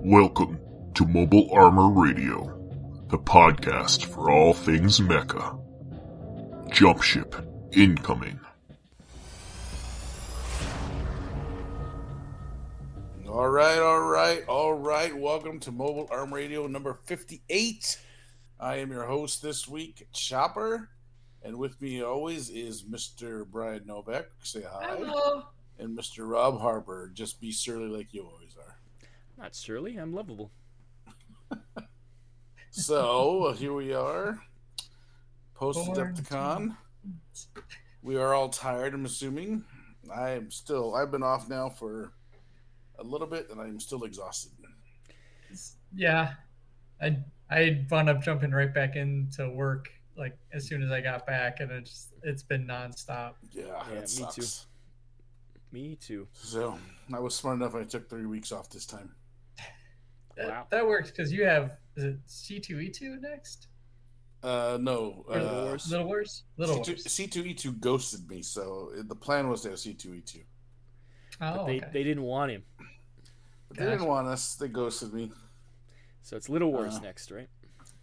Welcome to Mobile Armor Radio, the podcast for all things mecha. Jump ship incoming. All right, all right, all right. Welcome to Mobile Armor Radio number 58. I am your host this week, Chopper. And with me always is Mr. Brian Novak. Say hi. Hello. And Mr. Rob Harper. Just be surly like you always are. Not surly, I'm lovable. So here we are. Post Adepticon. We are all tired, I'm assuming. I am still I've been off now for a little bit and I'm still exhausted. Yeah, I I wound up jumping right back into work like as soon as I got back, and it's it's been nonstop. Yeah, Yeah, that me sucks. too. Me too. So I was smart enough. I took three weeks off this time. That, Wow. that works because you have is it C two E two next? Uh, no, Or uh, Wars? Little Wars. Little C2, Wars. C2E2 ghosted me, so the plan was to have C2E2. Oh, But they, okay. they didn't want him. But they didn't want us. They ghosted me. So it's Little Wars Uh, next, right?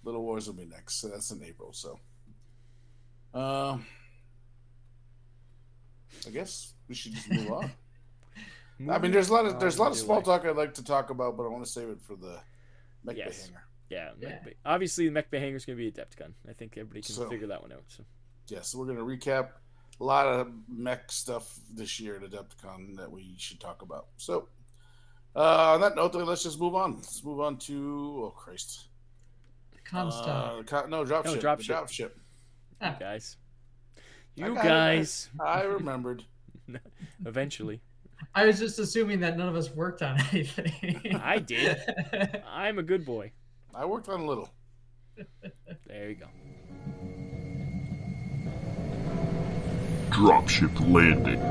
Little Wars will be next, so that's in April. So, uh, I guess we should just move on. I mean, there's a lot of there's a lot of small talk I'd like to talk about, but I want to save it for the mech Yes. hanger. Yeah, Yeah. Mech obviously the Mech Hanger's going to be Adepticon. I think everybody can So- figure that one out. So Yes, we're gonna recap a lot of mech stuff this year at Adepticon that we should talk about. So, uh, on that note, let's just move on. Let's move on to oh Christ, Com uh, stuff. co- no dropship, No, the dropship. dropship. Ah, guys, I you got it. guys, I remembered. eventually, I was just assuming that none of us worked on anything. I did. I'm a good boy. I worked on a little. There you go. Dropship landing.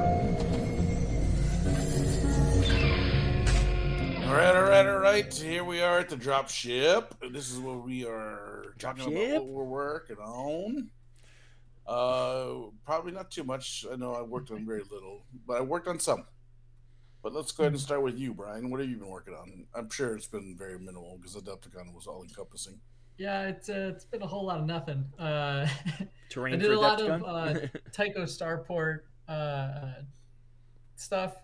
All right, all right, all right. Here we are at the dropship. This is what we are talking about. Dropship. What we're working on. Uh, probably not too much. I know I worked on very little, but I worked on some. But let's go ahead and start with you, Brian. What have you been working on? I'm sure it's been very minimal because Adepticon was all encompassing. yeah, it's uh, it's been a whole lot of nothing. Uh, Terrain I did for a lot of, Adepticon. Tycho Starport uh, uh, stuff.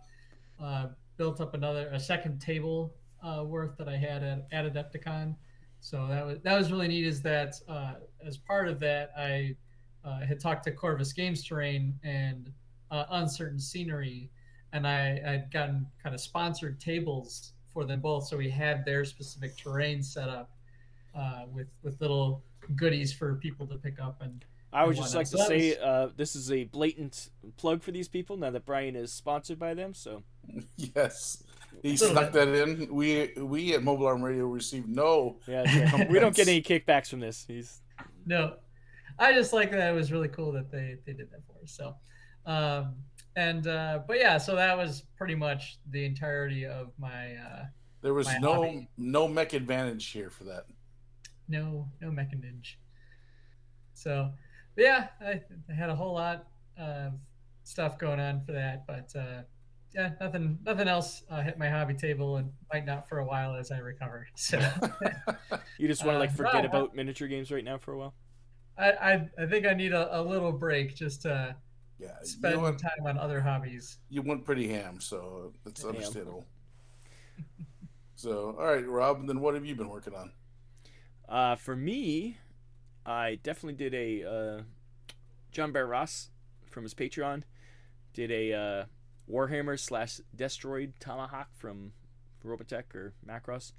Uh, built up another a second table uh, worth that I had at, at Adepticon. So that was that was really neat. Is that uh, as part of that I uh, had talked to Corvus Games Terrain and uh, Uncertain Scenery, and I had gotten kind of sponsored tables for them both. So we had their specific terrain set up uh, with with little goodies for people to pick up and I would and just like So to that say uh, this is a blatant plug for these people now that Brian is sponsored by them. So Yes, he Little snuck that in. We we at Mobile Armor Radio received no. yeah, yeah. we don't get any kickbacks from this. He's no i just like that it was really cool that they they did that for us so um and uh but yeah so that was pretty much the entirety of my uh There was My no hobby. no mech advantage here for that. no no mechanage so yeah I, I had a whole lot of stuff going on for that but uh yeah nothing nothing else uh, hit my hobby table and might not for a while as i recover so you just want to like Uh, forget no, I- about miniature games right now for a while. I, I i think i need a, a little break just to Yeah, you spend know what? time on other hobbies you went pretty ham, so it's Ham. understandable. so, all right, Rob. Then what have you been working on? Uh, for me, I definitely did a uh, John Bear Ross from his Patreon did a uh, Warhammer slash Destroid Tomahawk from Robotech or Macross,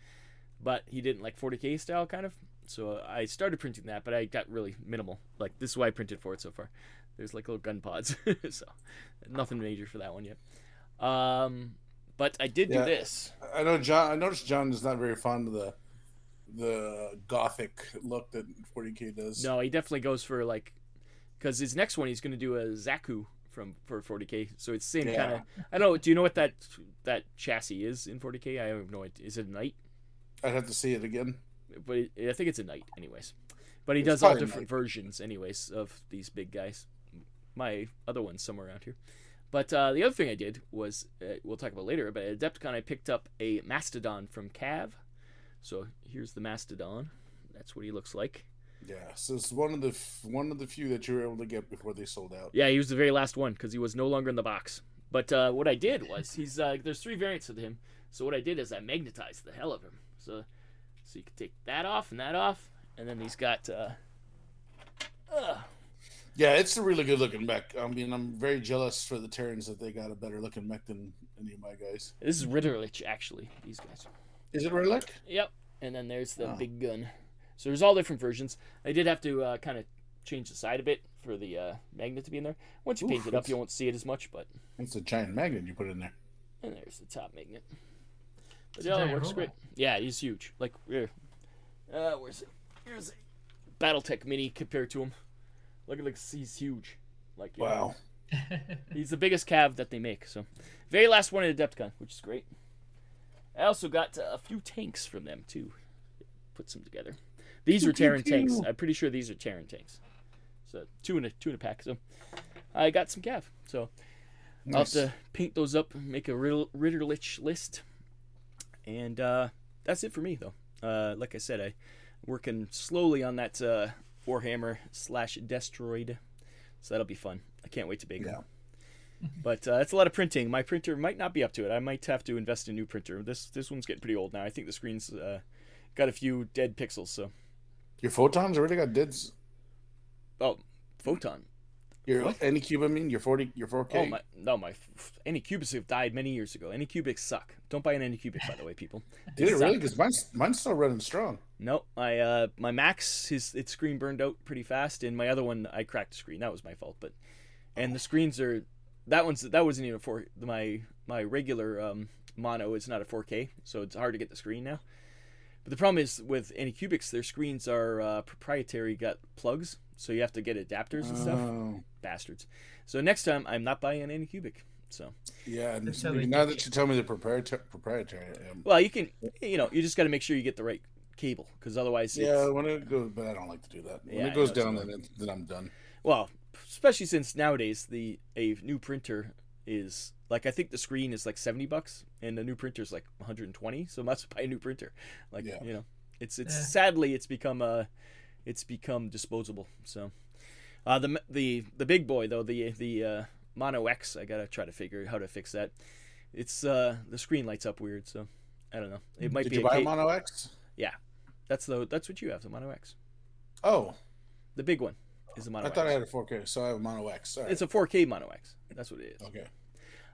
but he didn't like 40k style kind of. So I started printing that, but I got really minimal. Like this is why I printed for it so far. There's like little gun pods, so nothing major for that one yet. Um, but I did Yeah. do this. I know John. I noticed John is not very fond of the the gothic look that 40k does. No, he definitely goes for like, because his next one he's going to do a Zaku from for 40k. So it's same Yeah. kind of. I don't know. Do you know what that that chassis is in 40k? I have no idea. Is it a knight? I'd have to see it again. But it, I think it's a knight, anyways. But he It's does all different versions, anyways, of these big guys. My other one's somewhere around here. But uh, the other thing I did was, uh, we'll talk about later, but at Adepticon I picked up a Mastodon from Cav. So here's the Mastodon. That's what he looks like. Yeah, so it's one of the f- one of the few that you were able to get before they sold out. Yeah, he was the very last one because he was no longer in the box. But uh, what I did was he's uh, there's three variants of him. So what I did is I magnetized the hell of him. So so you can take that off and that off, and then he's got. Uh, uh, Yeah, it's a really good looking mech. I mean, I'm very jealous for the Terrans that they got a better looking mech than any of my guys. this is Ritterlich actually. These guys. Is it Ritterlich? Yep. And then there's the Oh. big gun. So there's all different versions. I did have to uh, kind of change the side a bit for the uh, magnet to be in there. Once you Oof, paint it up, you won't see it as much, but It's a giant magnet you put in there. and there's the top magnet. But It's a yeah, it works robot. great. Yeah, he's huge. Like here, uh, where's it? Here's a BattleTech Mini compared to him. Look at like he's huge. Like you know, Wow. He's the biggest cav that they make. So, very last one at Adepticon, which is great. I also got uh, a few tanks from them too. Put some together. These are Pew, pew, Terran tanks. I'm pretty sure these are Terran tanks. So two in a two in a pack. So I got some cav. So I'll have to paint those up, make a Riddle, Ritterlich list, and uh, that's it for me though. Uh, like I said, I working slowly on that uh, Warhammer slash Destroid, so that'll be fun. I can't wait to bake 'em. Yeah. But uh, it's a lot of printing. My printer might not be up to it. I might have to invest in a new printer. This this one's getting pretty old now. I think the screen's uh, got a few dead pixels. So Your photons already got dids. oh, photon. Your What? any mean, your forty, your four K. Oh my no my Anycubics have died many years ago. Anycubics suck. Don't buy an Anycubic by the way, people. Did it suck. really? Because mine's mine's still running strong. No, my uh my Max his its screen burned out pretty fast, and my other one I cracked the screen. That was my fault. But and the screens are that one's that wasn't even for my my regular um mono is not a 4K, so it's hard to get the screen now. But the problem is with Anycubics, their screens are uh, proprietary, got plugs, so you have to get adapters and stuff. Oh, Bastards. So next time I'm not buying an Anycubic. So yeah, and That's how maybe they now do that you tell me the proprietary, proprietary, um, well, you can you know you just got to make sure you get the right cable because otherwise it's, yeah, when it goes, but I don't like to do that. When Yeah, it goes know, down, then it, then I'm done. Well, especially since nowadays the a new printer is like I think the screen is like seventy bucks and the new printer is like one hundred and twenty. So I must buy a new printer. Like Yeah. you know, it's it's Yeah. sadly it's become uh it's become disposable. So uh, the the the big boy though the the uh, Mono X I gotta try to figure out how to fix that. It's uh the screen lights up weird. So I don't know. It might Did be you a buy a Mono X? Yeah, that's the that's what you have the Mono X. Oh, The big one is the Mono I thought I had a 4K, so I have a Mono X. Sorry. It's a 4K Mono X. That's what it is. okay.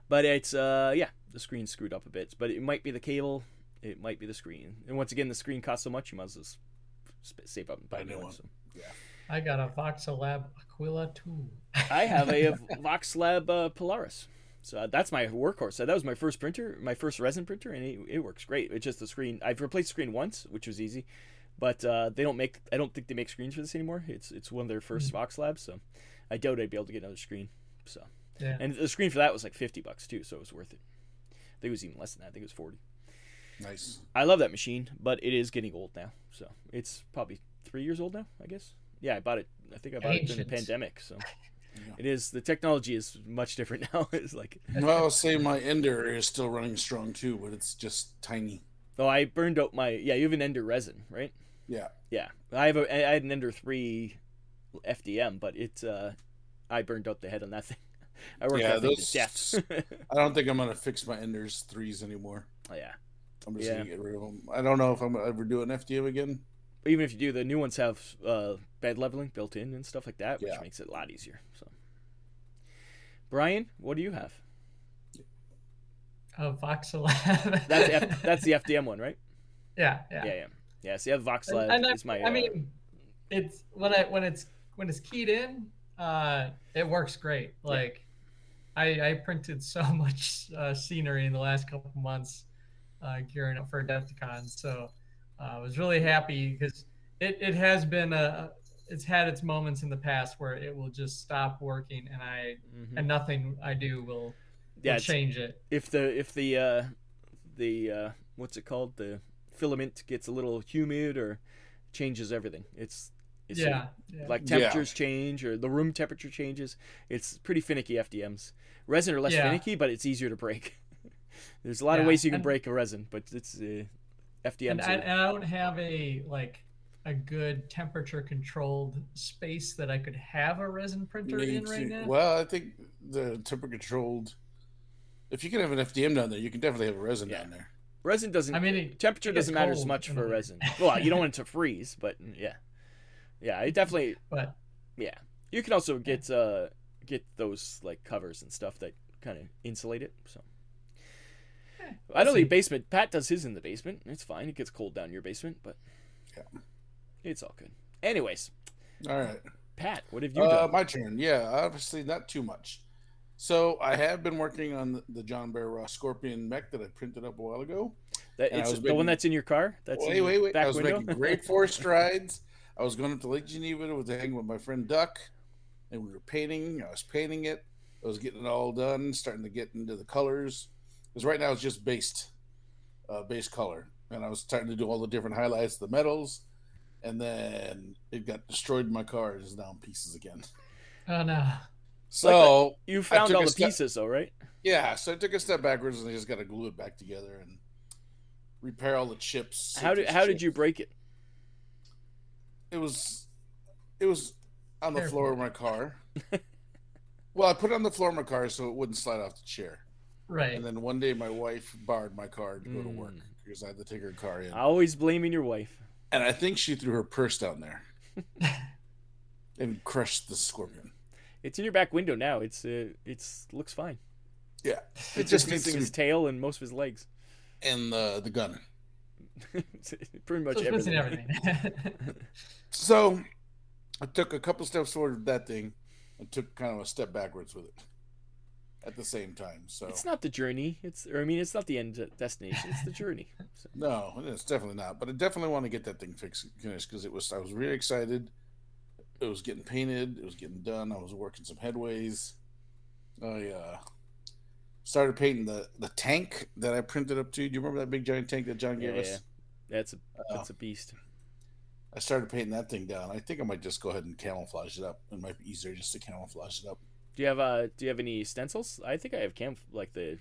But it's uh yeah, the screen's screwed up a bit. But it might be the cable, it might be the screen. And once again, the screen costs so much, you might as well s- sp- save up and buy Buy a a new new one. one. So. I got a Voxelab Aquila 2. I have a, VoxLab uh, Polaris. So uh, that's my workhorse. So that was my first printer, my first resin printer, and it, it works great. It's just the screen. I've replaced the screen once, which was easy, but uh, they don't make. I don't think they make screens for this anymore. It's it's one of their 1st Vox Labs, so I doubt I'd be able to get another screen. So Yeah. and the screen for that was like fifty bucks too, so it was worth it. I think it was even less than that. I think it was forty. Nice. I love that machine, but it is getting old now. So it's probably three years old now, I guess. Yeah, I bought it. I think I bought it during the pandemic. So Yeah. it is. The technology is much different now. it's like, Well, I'll say my Ender is still running strong too, but it's just tiny. oh, I burned out my. Yeah, you have an Ender resin, right? Yeah. Yeah, I have a. I had an Ender three FDM, but it. uh I burned out the head on that thing. I worked Yeah, that thing those- to death. I don't think I'm gonna fix my Enders threes anymore. oh, yeah. I'm just Yeah. gonna get rid of them. I don't know if I'm gonna ever do an FDM again. But even if you do, the new ones have uh, bed leveling built in and stuff like that, which Yeah. makes it a lot easier. So, Brian, what do you have? A Voxelab. That's F- that's the FDM one, right? yeah, yeah. Yeah, yeah, yeah. See, I have VoxLab. And I, is my. I uh, mean, it's when I when it's when it's keyed in, uh, it works great. Like, I I printed so much uh, scenery in the last couple months, uh, gearing up for Adepticon. So uh, I was really happy because it it has been a it's had its moments in the past where it will just stop working and I mhm. and nothing I do will, yeah, will change it. if the if the uh, the uh, what's it called? The filament gets a little humid or changes everything. It's, it's Yeah, yeah. like Yeah. temperatures change or the room temperature changes. It's pretty finicky FDMs. Resin are less Yeah. finicky, but it's easier to break. There's a lot of ways you can and- break a resin, but it's uh, FDM. And I, and I don't have a like a good temperature controlled space that I could have a resin printer Me in right too. now. Well, I think the temperature controlled. If you can have an FDM down there, you can definitely have a resin Yeah. down there. resin doesn't. I mean, it, temperature it doesn't matter as much for a- resin. Well, you don't want it to freeze, but mm, yeah, yeah, it definitely. but Yeah, you can also get uh get those like covers and stuff that kind of insulate it. So I don't think basement. Pat does his in the basement. It's fine. It gets cold down your basement, but Yeah. it's all good. Anyways, All right. Pat, what have you Uh, done? my turn. Yeah, obviously not too much. So I have been working on the, John Bear Ross Scorpion mech that I printed up a while ago. That, it's the one that's in your car. That's in wait, the wait, wait! Back I was window? making great four strides. I was going up to Lake Geneva with hang with my friend Duck, and we were painting. I was painting it. I was getting it all done, starting to get into the colors. Because right now it's just based, uh, base color, and I was starting to do all the different highlights, the metals, and then it got destroyed in my car. It's now in pieces again. oh no, So you found all the step- pieces, though, right? yeah, so I took a step backwards and I just got to glue it back together and repair all the chips. How did It's how did you break it? It was, it was on the Careful. floor of my car. well, I put it on the floor of my car so it wouldn't slide off the chair. Right? And then one day my wife borrowed my car to go to work Mm. because I had to take her car in, Always blaming your wife. and I think she threw her purse down there and crushed the scorpion. It's in your back window now. It's uh, it's looks fine. Yeah, it It's just just needs missing his tail and most of his legs. and the the gun. Pretty much so everything. everything. So I took a couple steps forward with that thing and took kind of a step backwards with it at the same time. So It's not the journey. It's or I mean, it's not the end destination. It's the journey. So, no, it's definitely not. But I definitely want to get that thing fixed finished because it was I was really excited. It was getting painted. It was getting done. I was working some headways. I uh, started painting the the tank that I printed up to. Do you remember that big giant tank that John yeah, gave yeah, us? that's a Uh, that's a beast. I started painting that thing down. I think I might just go ahead and camouflage it up. It might be easier just to camouflage it up. Do you have uh Do you have any stencils? I think I have cam like the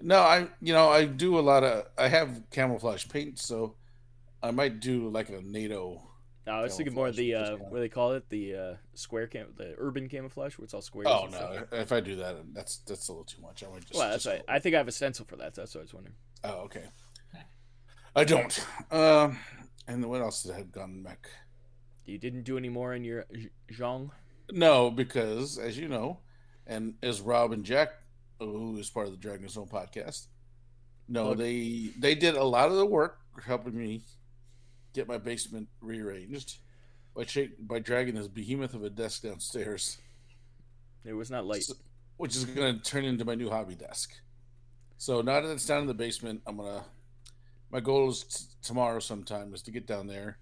No, I you know I do a lot of I have camouflage paint, so I might do like a NATO. No, I was thinking more of the uh, what do they call it, the uh, square cam, the urban camouflage, where it's all squares. Oh no! If I do that, that's that's a little too much. I might just. Well, that's just right. I think I have a stencil for that. That's what I was wondering. Oh, okay. I don't. Um, and what else did I have gone mech? You didn't do any more in your Zhang. No, because as you know, and as Rob and Jack, who is part of the Dragon Zone podcast, no, Plug. they they did a lot of the work helping me get my basement rearranged by by dragging this behemoth of a desk downstairs, It was not light. So- which is going to turn into my new hobby desk. So now that it's down in the basement, I'm gonna. My goal is t- tomorrow sometime is to get down there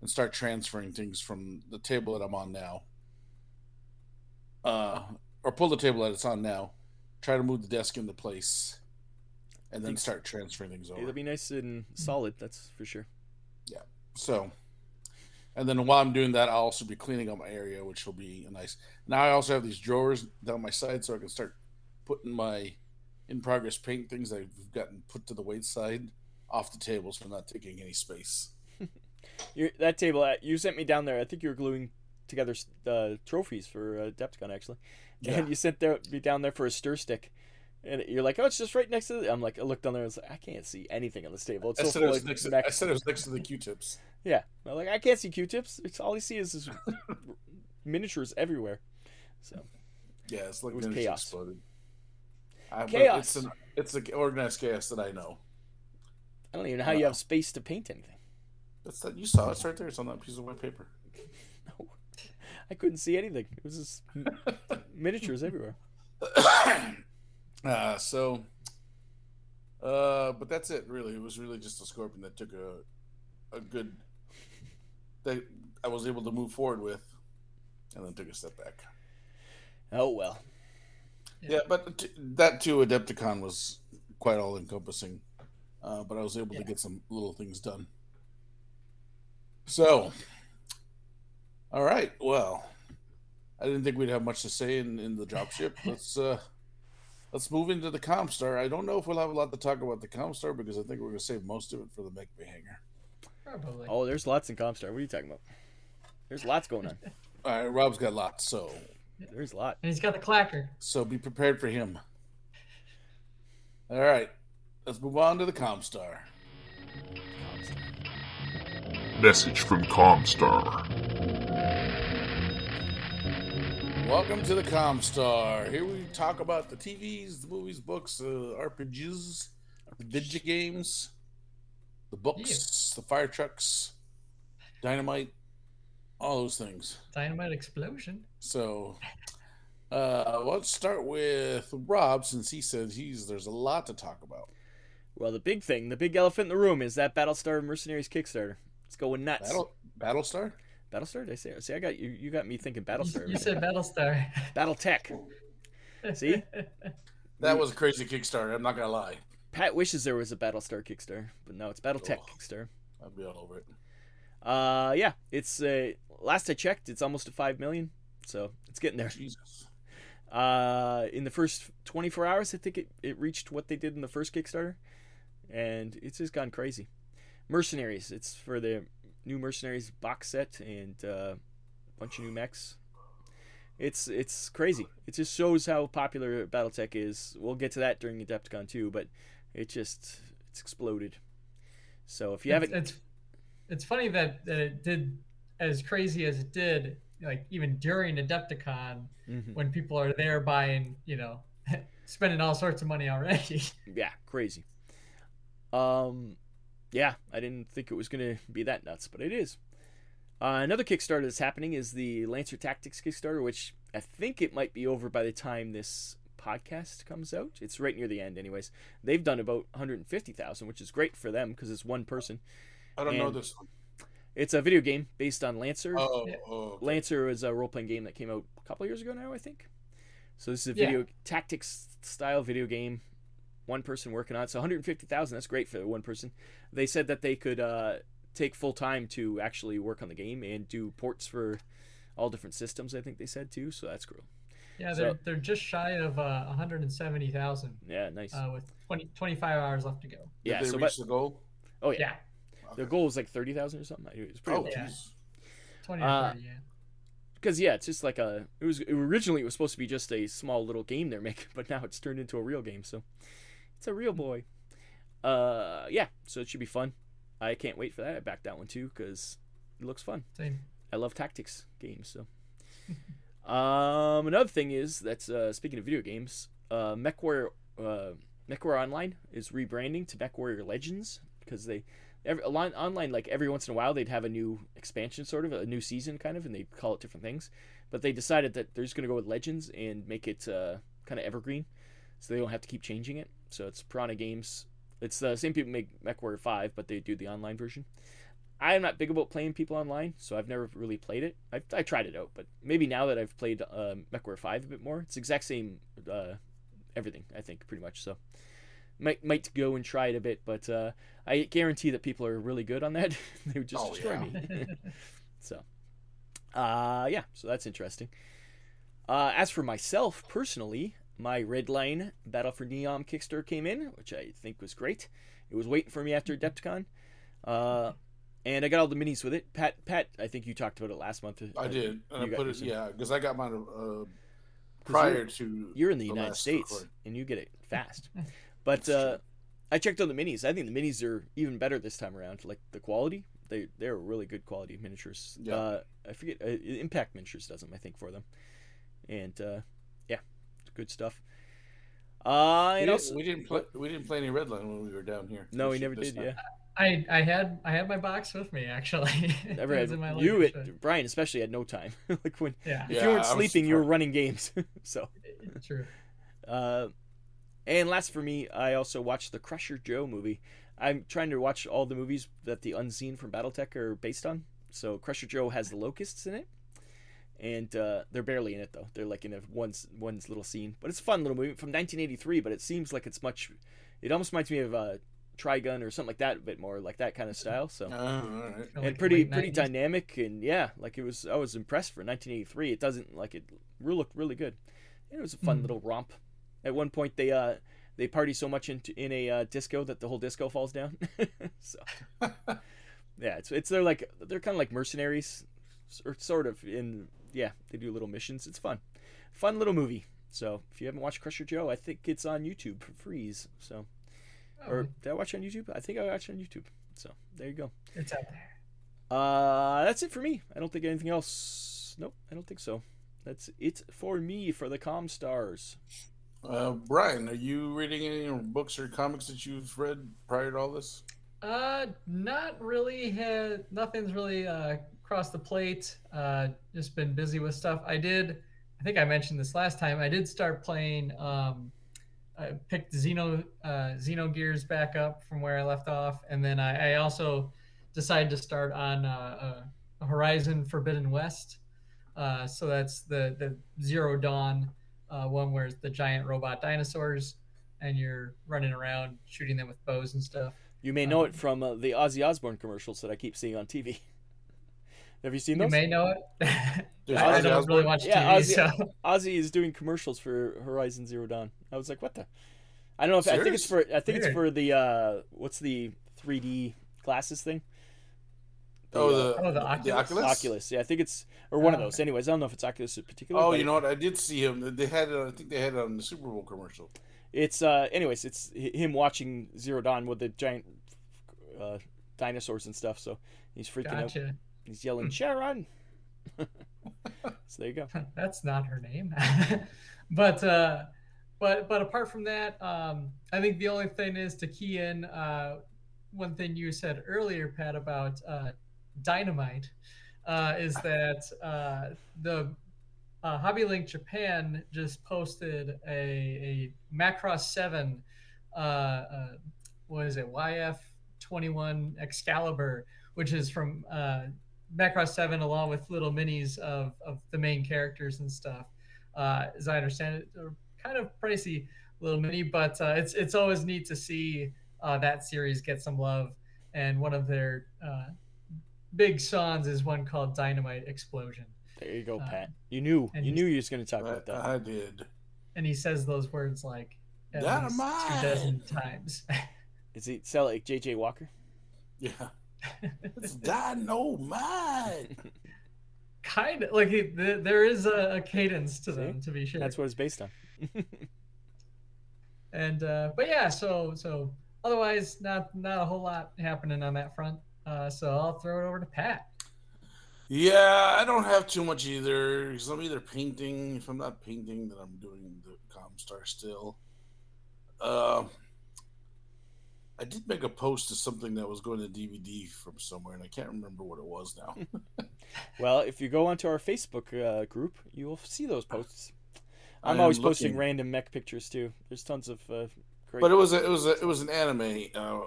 and start transferring things from the table that I'm on now. Uh, or pull the table that it's on now, try to move the desk into place, and then start transferring things over. It'll be nice and solid. That's for sure. Yeah. So, and then while I'm doing that, I'll also be cleaning up my area, which will be nice. Now I also have these drawers down my side, so I can start putting my in progress paint things I've gotten put to the weight side off the table, so I'm not taking any space. that table, uh, you sent me down there. I think you were gluing together uh, trophies for uh, Depticon actually, Yeah. and you sent there me down there for a stir stick. And you're like, oh, it's just right next to. The... I'm like, I looked down there. And I was like, I can't see anything on this table. It's I so said, it full was next to, I said it was next to the Q-tips. Yeah, I'm like I can't see Q-tips. It's all I see is miniatures everywhere. So Yeah, it's like It was chaos. exploded. I, Chaos. It's an it's an organized chaos that I know. I don't even know how you have space to paint anything. That's that you saw it. It's right there. It's on that piece of white paper. No, I couldn't see anything. It was just miniatures everywhere. uh, so, uh, but that's it. Really, it was really just a scorpion that took a a good that I was able to move forward with, and then took a step back. Oh well. Yeah, but t- that too, Adepticon was quite all encompassing. Uh, but I was able Yeah. to get some little things done. So, all right. Well, I didn't think we'd have much to say in, in the dropship. Let's uh, let's move into the Comstar. I don't know if we'll have a lot to talk about the Comstar because I think we're going to save most of it for the Mech Hanger. Probably. Oh, there's lots in Comstar. What are you talking about? There's lots going on. All right, Rob's got lots, so There's a lot. And he's got the clacker. so be prepared for him. All right, let's move on to the Comstar. Message from Comstar. Welcome to the Comstar. Here we talk about the TVs, the movies, books, uh, RPGs, the video games, the books, the fire trucks, dynamite, all those things. Dynamite explosion. So, uh, let's start with Rob, since he says he's there's a lot to talk about. Well, the big thing, the big elephant in the room, is that Battlestar Mercenaries Kickstarter. It's going nuts. Battle Battlestar. Battlestar? Did I say? See, I got you. You got me thinking Battlestar. You said Battlestar. BattleTech. See? That was a crazy Kickstarter. I'm not gonna lie. Pat wishes there was a Battlestar Kickstarter, but no, it's BattleTech Oh. Kickstarter. I'll be all over it. Uh, yeah, it's uh, last I checked, it's almost to five million, so it's getting there. Jesus. Uh, in the first 24 hours, I think it, it reached what they did in the first Kickstarter, and it's just gone crazy. Mercenaries, it's for the new Mercenaries box set and uh, a bunch of new mechs. It's it's crazy. It just shows how popular BattleTech is. We'll get to that during Adepticon too, but it just it's exploded. So if you haven't, it's it's funny that, that it did as crazy as it did, like even during Adepticon, Mhm. when people are there buying, you know, spending all sorts of money already. yeah, crazy. Um, yeah, I didn't think it was gonna be that nuts, but it is. Uh, another Kickstarter that's happening is the Lancer Tactics Kickstarter, which I think it might be over by the time this podcast comes out. It's right near the end, anyways. They've done about 150,000, which is great for them because it's one person. I don't know this. One. It's a video game based on Lancer. Oh, oh, okay. Lancer is a role playing game that came out a couple years ago now, I think. So this is a Yeah. video tactics style video game. One person working on it. So 150,000. That's great for one person. They said that they could uh, take full time to actually work on the game and do ports for all different systems. I think they said too. So that's cool. yeah, they're they're just shy of uh, 170,000 Yeah, nice. uh, with 20, 25 hours left to go. Did yeah. they So reach but the goal? oh yeah, Yeah, the goal is like 30,000 or something. It was pretty Oh, low. Yeah. jeez. 20 Uh, or 30, yeah. because yeah, it's just like a. It was originally it was supposed to be just a small little game they're making, but now it's turned into a real game. So it's a real boy. Uh, yeah. So it should be fun. I can't wait for that. I backed that one too because it looks fun. Same. I love tactics games. So, um, another thing is that's uh, speaking of video games, uh, MechWarrior, uh, MechWarrior Online is rebranding to MechWarrior Legends because they every online, online like every once in a while they'd have a new expansion sort of a new season kind of and they call it different things but they decided that they're just going to go with legends and make it uh, kind of evergreen so they don't have to keep changing it so it's piranha games it's the same people make mechwarrior 5 but they do the online version i'm not big about playing people online so i've never really played it i, I tried it out but maybe now that i've played uh, mechwarrior 5 a bit more it's the exact same uh, everything i think pretty much so might might go and try it a bit, but uh, I guarantee that people are really good on that. they would just Oh, destroy yeah. me. so, uh, yeah, so that's interesting. Uh, as for myself personally, my Red Line Battle for Neom Kickstarter came in, which I think was great. It was waiting for me after Adepticon. Uh, and I got all the minis with it. Pat, Pat, I think you talked about it last month. I did, and I put it. Yeah, because I got mine uh, prior you're- to. You're in the the United States, recording. and you get it fast. But uh. I checked on the minis. I think the minis are even better this time around. Like the quality, they they're really good quality miniatures. Yeah. Uh, I forget uh, Impact Miniatures does them, I think, for them. And uh, good stuff. Uh, We didn't, also we didn't play. We didn't play any Redline when we were down here. no, we should never did. time. Yeah, I I had I had my box with me actually. never had in my you. luggage, It, Brian especially had no time. like when Yeah, if Yeah, you weren't I sleeping, you were running games. so. true. Uh, and last for me, I also watched the Crusher Joe movie. I'm trying to watch all the movies that the Unseen from BattleTech are based on. So Crusher Joe has the locusts in it, and uh, they're barely in it though. They're like in a one one little scene, but it's a fun little movie from 1983. But it seems like it's much. It almost reminds me of uh, Trigun or something like that, a bit more like that kind of style. So Oh, all right. And like pretty pretty 90s. dynamic and yeah like it was i was impressed for 1983 it doesn't like it re- looked really good it was a fun Mhm. little romp At one point, they uh they party so much into in a uh, disco that the whole disco falls down. so yeah, it's it's they're like they're kind of like mercenaries, or sort of. In yeah, they do little missions. It's fun, fun little movie. So if you haven't watched Crusher Joe, I think it's on YouTube for freeze. So Oh, or did I watch it on YouTube? I think I watched it on YouTube. So there you go. it's out there. Uh, that's it for me. I don't think anything else. Nope, I don't think so. That's it for me for the Com Stars. Uh, Brian, are you reading any books or comics that you've read prior to all this? Uh, not really. Had nothing's really uh crossed the plate. Uh, just been busy with stuff. I did. I think I mentioned this last time. I did start playing. Um, I picked Xeno uh, Xenogears back up from where I left off, and then I, I also decided to start on uh, uh, Horizon Forbidden West. Uh, so that's the the Zero Dawn uh, one where it's the giant robot dinosaurs, and you're running around shooting them with bows and stuff. You may know Um, it from uh, the Ozzy Osbourne commercials that I keep seeing on TV. Have you seen You those? may know it. There's I, I Ozzy don't really Osbourne? watch Yeah, TV, Ozzy- so Ozzy is doing commercials for Horizon Zero Dawn. I was like, what the? I don't know if I think it's for I think it's for the uh what's the 3D glasses thing? Oh, uh, the, Oh, the Oculus? Oculus? Oculus. Yeah, I think it's or one of Oh, those. Anyways, I don't know if it's Oculus in particular. Oh, you know what? I did see him. They had it. I think they had it on the Super Bowl commercial. It's uh anyways, it's him watching Zero Dawn with the giant uh dinosaurs and stuff, so he's freaking out. He's yelling, Hmm. Sharon! so there you go. That's not her name. but uh but but apart from that, um I think the only thing is to key in uh one thing you said earlier, Pat, about uh dynamite, uh, is that uh the uh, Hobby Link Japan just posted a, a Macross 7, uh, uh, what is it, YF21 Excalibur, which is from uh, Macross 7 along with little minis of, of the main characters and stuff. Uh, as I understand it, they're kind of pricey little mini, but uh, it's it's always neat to see uh, that series get some love. And one of their uh, big songs is one called Dynamite Explosion. There you go, Uh, Pat. You knew. You knew you was going to talk about that. I did. and he says those words like at least Dynamite! two dozen times. Is he sell like JJ Walker? Yeah. It's dynamite. kind of like it, th- there is a, a cadence to See? them, to be sure. That's what it's based on. and uh, but yeah, so so otherwise, not not a whole lot happening on that front. Uh, so I'll throw it over to Pat. Yeah, I don't have too much either. Because I'm either painting. If I'm not painting, then I'm doing the Comstar still. Uh, I did make a post to something that was going to DVD from somewhere, and I can't remember what it was now. Well, if you go onto our Facebook uh, group, you will see those posts. I'm always posting random mech pictures too. There's tons of uh, great. But it was a, it was a, it was an anime. Uh,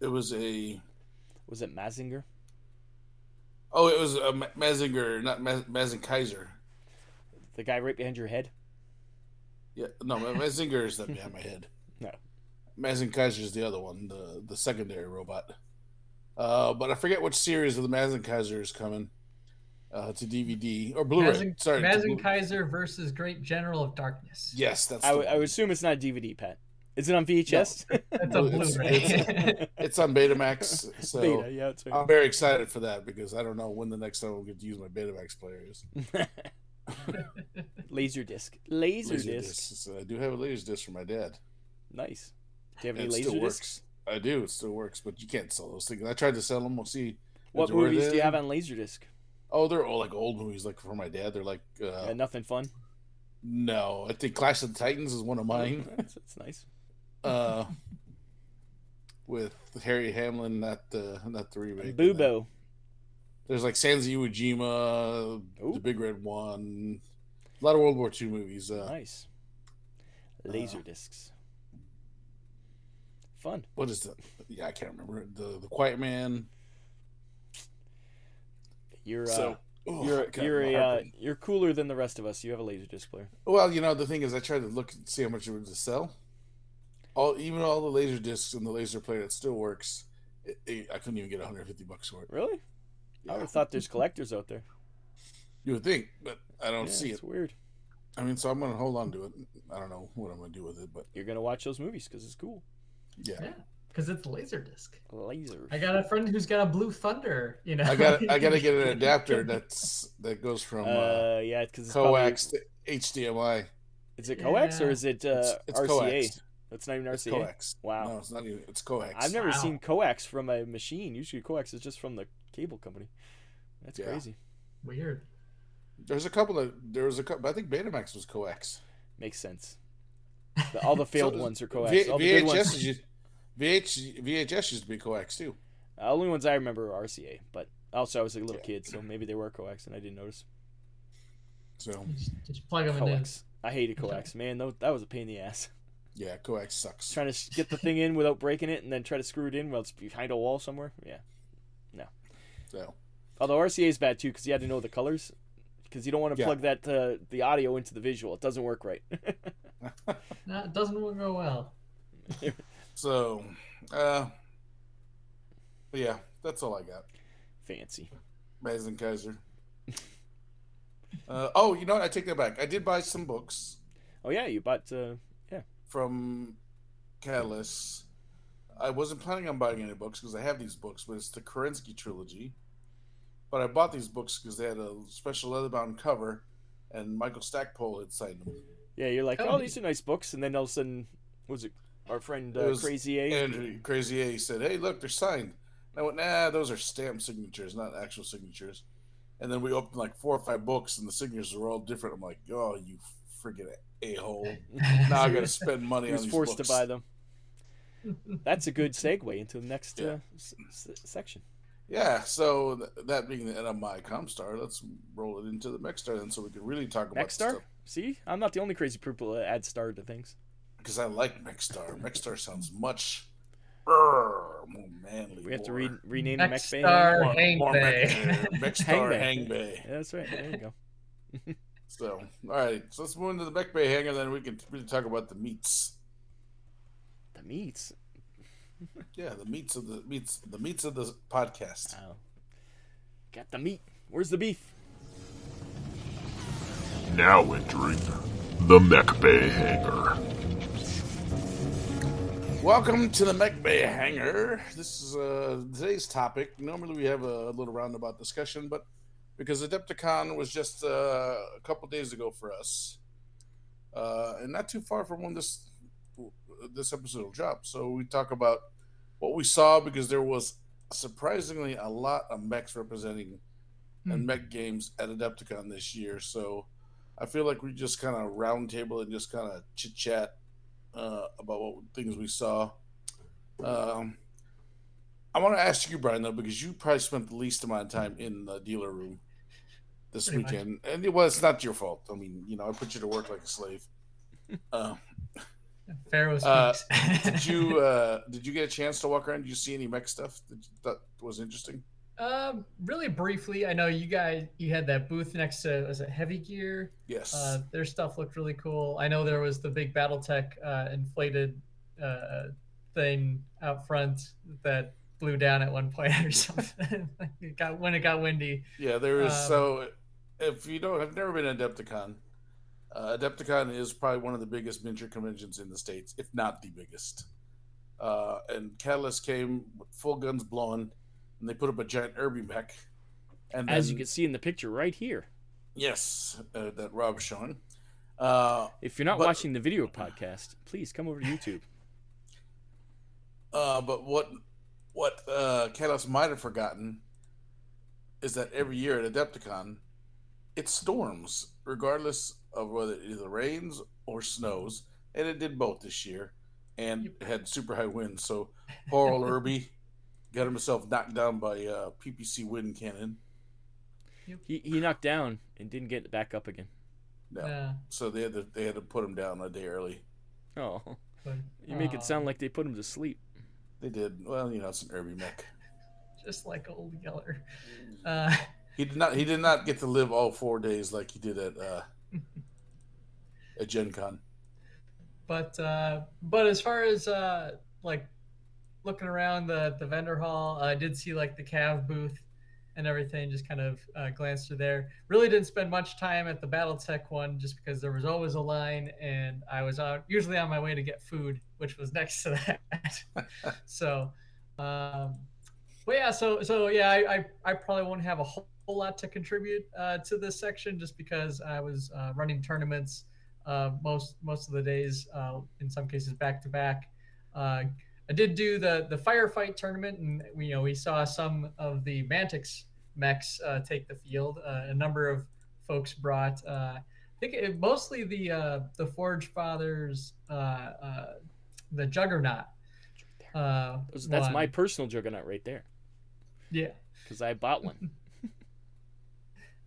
it was a was it Mazinger? oh, it was a Mazinger, not Ma- Mazin Kaiser. The guy right behind your head? Yeah, no, Ma- Mazinger is that behind my head. No. Mazin Kaiser is the other one, the the secondary robot. Uh, but I forget which series of the Mazin Kaiser is coming uh, to DVD or Blu-ray. Mazin, Sorry, Mazin Blu- Kaiser versus Great General of Darkness. Yes, that's. I, the w- I one. would assume it's not DVD, Pat. Is it on VHS? That's a It's- Blu-ray. It's on Betamax, so Beta, yeah, it's I'm very excited for that because I don't know when the next time I'll get to use my Betamax player is. laser disc. Laser, Laser disc. discs. I do have a laser disc for my dad. Nice. Do you have any it still laser works. discs? I do. It still works, but you can't sell those things. I tried to sell them. We'll see. What movies do you have on laser disc? Oh, they're all like old movies, like for my dad. They're like, uh, Yeah, nothing fun. no, I think Clash of the Titans is one of mine. that's, that's nice. uh, with Harry Hamlin, not the not the remake. Bubo. There's like Sands of Iwo Jima, Ooh. the Big Red One, a lot of World War II movies. Uh, Nice. Laser discs. Fun. what is the? Yeah, I can't remember the the Quiet Man. You're uh, oh, you're you're a uh, you're cooler than the rest of us. You have a laser disc player. Well, you know, the thing is, I tried to look and see how much it was to sell. All even all the laser discs and the laser player that still works, it, it- I couldn't even get 150 bucks for it. Really? I would have thought there's collectors out there. You would think, but I don't Yeah, see it. it's weird. I mean, so I'm gonna hold on to it. I don't know what I'm gonna do with it, but You're gonna watch those movies because it's cool. Yeah, Yeah, because it's Laserdisc. Laser. Disc. Laser. I got a friend who's got a Blue Thunder. You know, I got I gotta get an adapter that's that goes from uh, Uh, yeah, because it's probably, coax to HDMI. is it coax or is it uh, It's, it's RCA? coax. That's not even It's RCA. coax. Wow. No, it's not even. It's coax. I've never Wow. seen coax from a machine. Usually coax is just from the cable company. That's Yeah. crazy. Weird. There's a couple of there was a couple. I think Betamax was coax. Makes sense. The, all the failed So, ones are coax. V- all the good VHS ones. is used, VH, VHS used to be coax too. The only ones I remember are RCA, but also I was a little Yeah. kid, so maybe they were coax and I didn't notice. So just, just plug them in. Coax. I hated coax, man. That, that was a pain in the ass. yeah, coax sucks. Trying to get the thing in without breaking it, and then try to screw it in while it's behind a wall somewhere. Yeah. No. So Although RCA is bad too, because you had to know the colors, because you don't want to Yeah. plug that uh, the audio into the visual. It doesn't work right. No, it doesn't go well. so, uh, yeah, that's all I got. Fancy. Mazin Kaiser. Uh, oh, you know what? I take that back. I did buy some books Oh yeah, you bought. Uh, yeah from Catalyst. I wasn't planning on buying any books because I have these books, but it's the Kerensky trilogy. But I bought these books because they had a special leather-bound cover, and Michael Stackpole had signed them. Yeah, you're like, Oh, oh, neat. these are nice books, and then all of a sudden, what was it our friend uh, was Crazy A? Andrew Crazy A said, "Hey, look, they're signed." And I went, "Nah, those are stamp signatures, not actual signatures." And then we opened like four or five books, and the signatures were all different. I'm like, "Oh, you friggin' a hole!" Now I got to spend money he on was these forced books. to buy them. That's a good segue into the next Yeah. uh, s- s- section. Yeah. So th- that being the end of my Comstar, let's roll it into the Mexstar then, so we can really talk about Next star. See, I'm not the only crazy people that add star to things. because I like Mexstar. Mexstar sounds much more manly. We have to re- rename the Mech Bay. Star more, Hang more Bay. Mex- Mexstar Hang Hang Bay. Bay. Yeah, that's right. There you go. So, all right. So let's move into the Mech Bay hangar, then we can really talk about the meats. The meats. Yeah, the meats of the meats, the meats of the podcast. Wow. Got the meat. Where's the beef? Now entering the Mech Bay Hangar. Welcome to the Mech Bay hangar. This is uh, today's topic. Normally we have a little roundabout discussion, but because Adepticon was just uh, a couple days ago for us, uh, and not too far from when this this episode will drop, so we talk about what we saw because there was surprisingly a lot of mechs representing and Hmm. mech games at Adepticon this year. So I feel like we just kind of roundtable and just kind of chit chat uh, about what things we saw. Um, I want to ask you, Brian, though, because you probably spent the least amount of time in the dealer room this Pretty much. weekend, and it was not your fault. I mean, you know, I put you to work like a slave. Uh, Pharaoh Uh, did you uh, did you get a chance to walk around? Did you see any mech stuff that thought was interesting? Um, really briefly, I know you guys you had that booth next to was it Heavy Gear? Yes. Uh, their stuff looked really cool. I know there was the big BattleTech uh, inflated uh, thing out front that blew down at one point or something. it got when it got windy. Yeah, there is. Um, so, if you don't have never been to Adepticon, uh, Adepticon is probably one of the biggest miniature conventions in the states, if not the biggest. Uh, and Catalyst came full guns blowing, and they put up a giant Urbie mech. And As then- you can see in the picture right here. yes, uh, that Rob's showing. Uh, If you're not But- watching the video podcast, please come over to YouTube. Uh, but what what uh, Catalyst might have forgotten is that every year at Adepticon, it storms, regardless of whether it either rains or snows, and it did both this year, and had super high winds. So poor old Urbie got himself knocked down by uh, PPC wind cannon. He he knocked down and didn't get back up again. No. Yeah, So they had to they had to put him down a day early. Oh, but, you make it sound like they put him to sleep. They did well, you know, it's an Urbie mech. just like old Yeller. Uh, He did not he did not get to live all four days like he did at uh, at Gen Con. but uh, but as far as uh, like looking around the the vendor hall, I did see like the Cav booth. and everything. Just kind of uh, glanced through there. Really didn't spend much time at the BattleTech one, just because there was always a line, and I was out usually on my way to get food, which was next to that. so, um, but yeah, so so yeah, I I, I probably won't have a whole, whole lot to contribute uh, to this section, just because I was uh, running tournaments uh, most most of the days, uh, in some cases back to back. I did do the the firefight tournament, and we, you know we saw some of the Mantic's mechs uh, take the field. Uh, a number of folks brought, uh, I think it, mostly the uh, the Forge Fathers, uh, uh, the Juggernaut. Uh, That's my personal juggernaut right there yeah. because I bought one.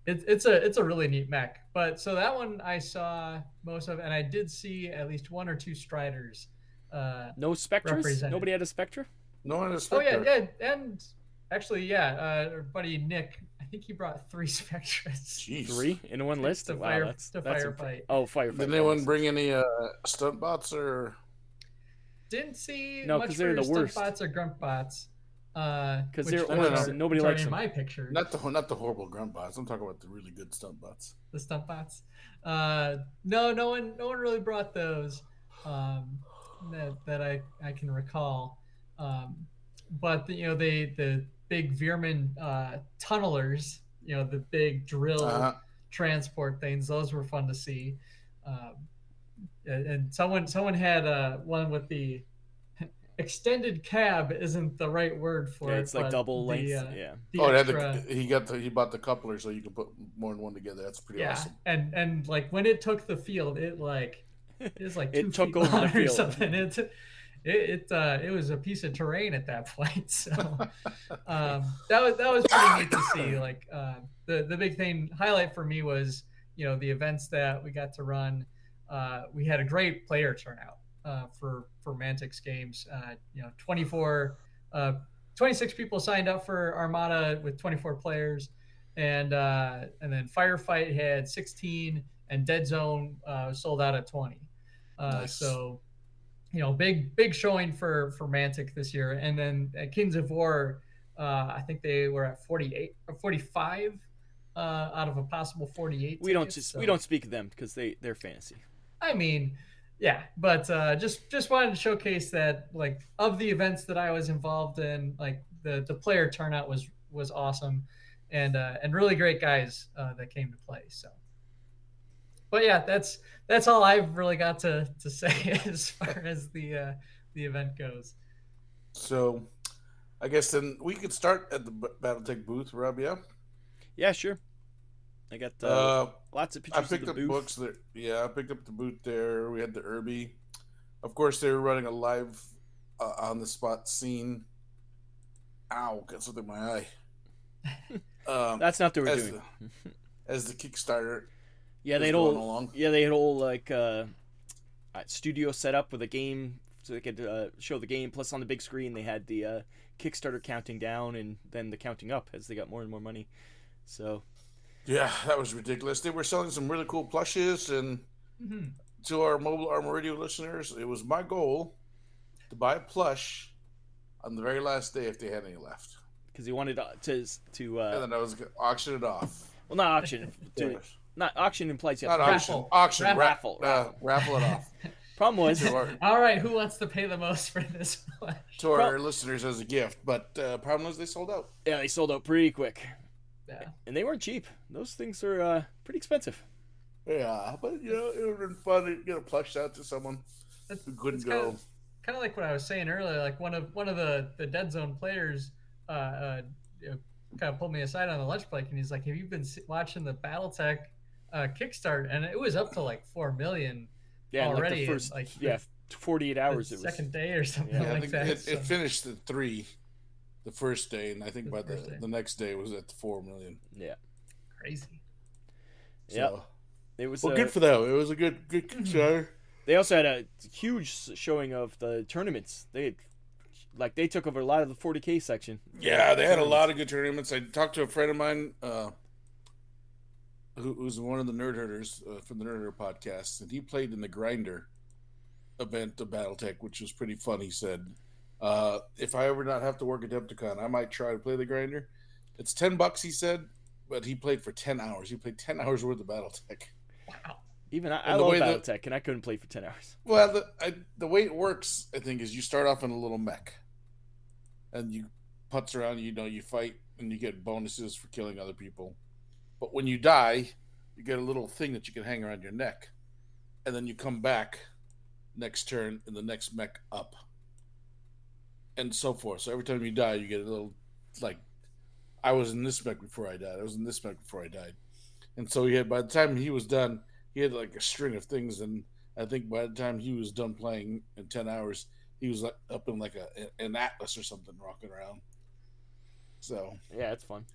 It's it's a it's a really neat mech. But so that one I saw most of, and I did see at least one or two Striders. Uh, No Spectres? Nobody had a Spectre? No one is oh yeah, yeah, and actually yeah, uh, our buddy Nick, I think he brought three Spectres Jeez. Three in one list? to wow, fire that's, to that's imp- firefight. Oh, firefight. Did anyone bring any uh, stunt bots or? Didn't see No, much 'cause for they're the stunt worst. bots or grunt bots. Uh, 'Cause which they're were orange and nobody likes them. my picture. Not the not the horrible grunt bots. I'm talking about the really good stunt bots. the stunt bots. Uh, no, no one, no one really brought those um, that that I I can recall. Um, but the, you know, they the big Veer-myn uh, tunnelers, you know, the big drill Uh-huh. transport things. Those were fun to see. Um, and, and someone someone had uh, one with the extended cab isn't the right word for Yeah, it. it's like but double the, length. uh, yeah. the oh, it had extra- the, he got the he bought the coupler so you can put more than one together. That's pretty yeah, awesome. and and like when it took the field, it like it was like It two took feet over the long or something. It it it, uh, it was a piece of terrain at that point. So um, that was that was pretty neat to see. Like uh, the the big thing highlight for me was you know the events that we got to run. Uh, we had a great player turnout uh, for for Mantic games. Uh, you know, 24, uh, 26 people signed up for Armada with 24 players, and uh, and then Firefight had 16, and Dead Zone uh, sold out at 20. Uh, Nice. So, you know, big big showing for for Mantic this year, and then at Kings of War, uh, I think they were at 48 or 45 uh, out of a possible 48. We don't just so- we don't speak of them because they they're fantasy. I mean, yeah, but uh, just just wanted to showcase that like of the events that I was involved in, like the the player turnout was was awesome, and uh, and really great guys uh, that came to play. So, but yeah, that's that's all I've really got to to say as far as the uh, the event goes. So, I guess then we could start at the B- BattleTech booth, Rob. Yeah. Yeah, sure. I got uh, Uh, lots of pictures. I picked of up the booth. books there. Yeah, I picked up the boot there. We had the Urbie. Of course, they were running a live uh, on the spot scene. Ow! Got something in my eye. Um, That's not what we're as doing. the, as the Kickstarter. Yeah, they had all along. yeah they had all like uh, uh, studio set up with a game so they could uh, show the game. Plus on the big screen they had the uh, Kickstarter counting down and then the counting up as they got more and more money. So Yeah, that was ridiculous. They were selling some really cool plushes, and Mhm. to our mobile armor radio listeners, it was my goal to buy a plush on the very last day if they had any left, because he wanted uh, to to and uh, then I was gonna auction it off. well not auction to, not auction implies you have Not to auction, Raffle. auction, ra- Raffle, uh, raffle it off. Problem was our, All right, who wants to pay the most for this? one? to our listeners as a gift, but uh, problem was they sold out. yeah they sold out pretty quick yeah. and they weren't cheap. Those things are uh, pretty expensive. Yeah, but you know, it would have been fun to get a plush out to someone That's- who couldn't it's go. Kind of, kind of like what I was saying earlier. Like one of one of the the Dead Zone players, uh, uh you know, kind of pulled me aside on the lunch break, and he's like, "Have you been watching the BattleTech uh, Kickstart?" And it was up to like four million Yeah, in, like Already, the first like, yeah, 48 hours the it was. second day or something Yeah, Yeah, like that. it, so- it finished at three the first day, and I think The by the, day. the next day it was at four million. Yeah. crazy. So, Yep. It was Well, uh, good for them. It was a good good Kickstarter. They also had a huge showing of the tournaments. They like they took over a lot of the 40k section. Yeah, they had a lot of good tournaments. I talked to a friend of mine uh, who, who's one of the nerd herders uh, from the Nerd Herder podcast, and he played in the Grinder event of BattleTech, which was pretty fun. He said, uh, "If I ever not have to work at Adepticon, I might try to play the Grinder." It's ten bucks, he said, but he played for ten hours. He played ten hours worth of BattleTech. Wow. Even I, I love that- BattleTech, and I couldn't play for ten hours. Well, the I, the way it works, I think, is you start off in a little mech, and you putz around. You know, you fight, and you get bonuses for killing other people. But when you die, you get a little thing that you can hang around your neck, and then you come back next turn in the next mech up, and so forth. So every time you die, you get a little like, I was in this mech before I died. I was in this mech before I died, and so he had. By the time he was done, he had like a string of things and. I think by the time he was done playing in ten hours, he was like up in like a an atlas or something, rocking around. So Yeah, it's fun.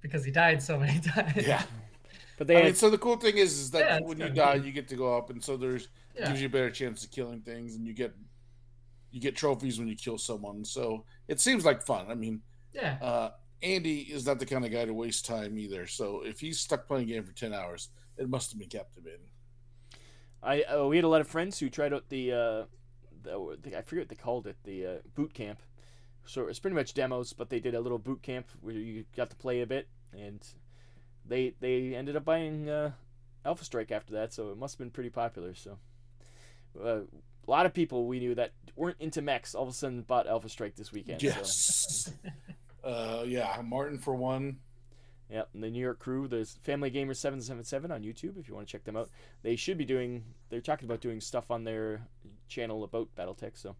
Because he died so many times. yeah, But they I had, mean, so the cool thing is, is that Yeah, when you die, neat. you get to go up, and so there's Yeah. gives you a better chance of killing things, and you get you get trophies when you kill someone. So it seems like fun. I mean, Yeah. uh, Andy is not the kind of guy to waste time either. So if he's stuck playing a game for ten hours, it must have been captivating. I uh, we had a lot of friends who tried out the, uh, the, the I forget what they called it, the uh, boot camp. So it's pretty much demos, but they did a little boot camp where you got to play a bit, and they they ended up buying uh, Alpha Strike after that. So it must have been pretty popular. So uh, a lot of people we knew that weren't into mechs all of a sudden bought Alpha Strike this weekend. So. Yes. uh, yeah, Martin for one. Yep, and the New York crew, there's Family Gamer seven seven seven on YouTube if you want to check them out. They should be doing. They're talking about doing stuff on their channel about BattleTech. So,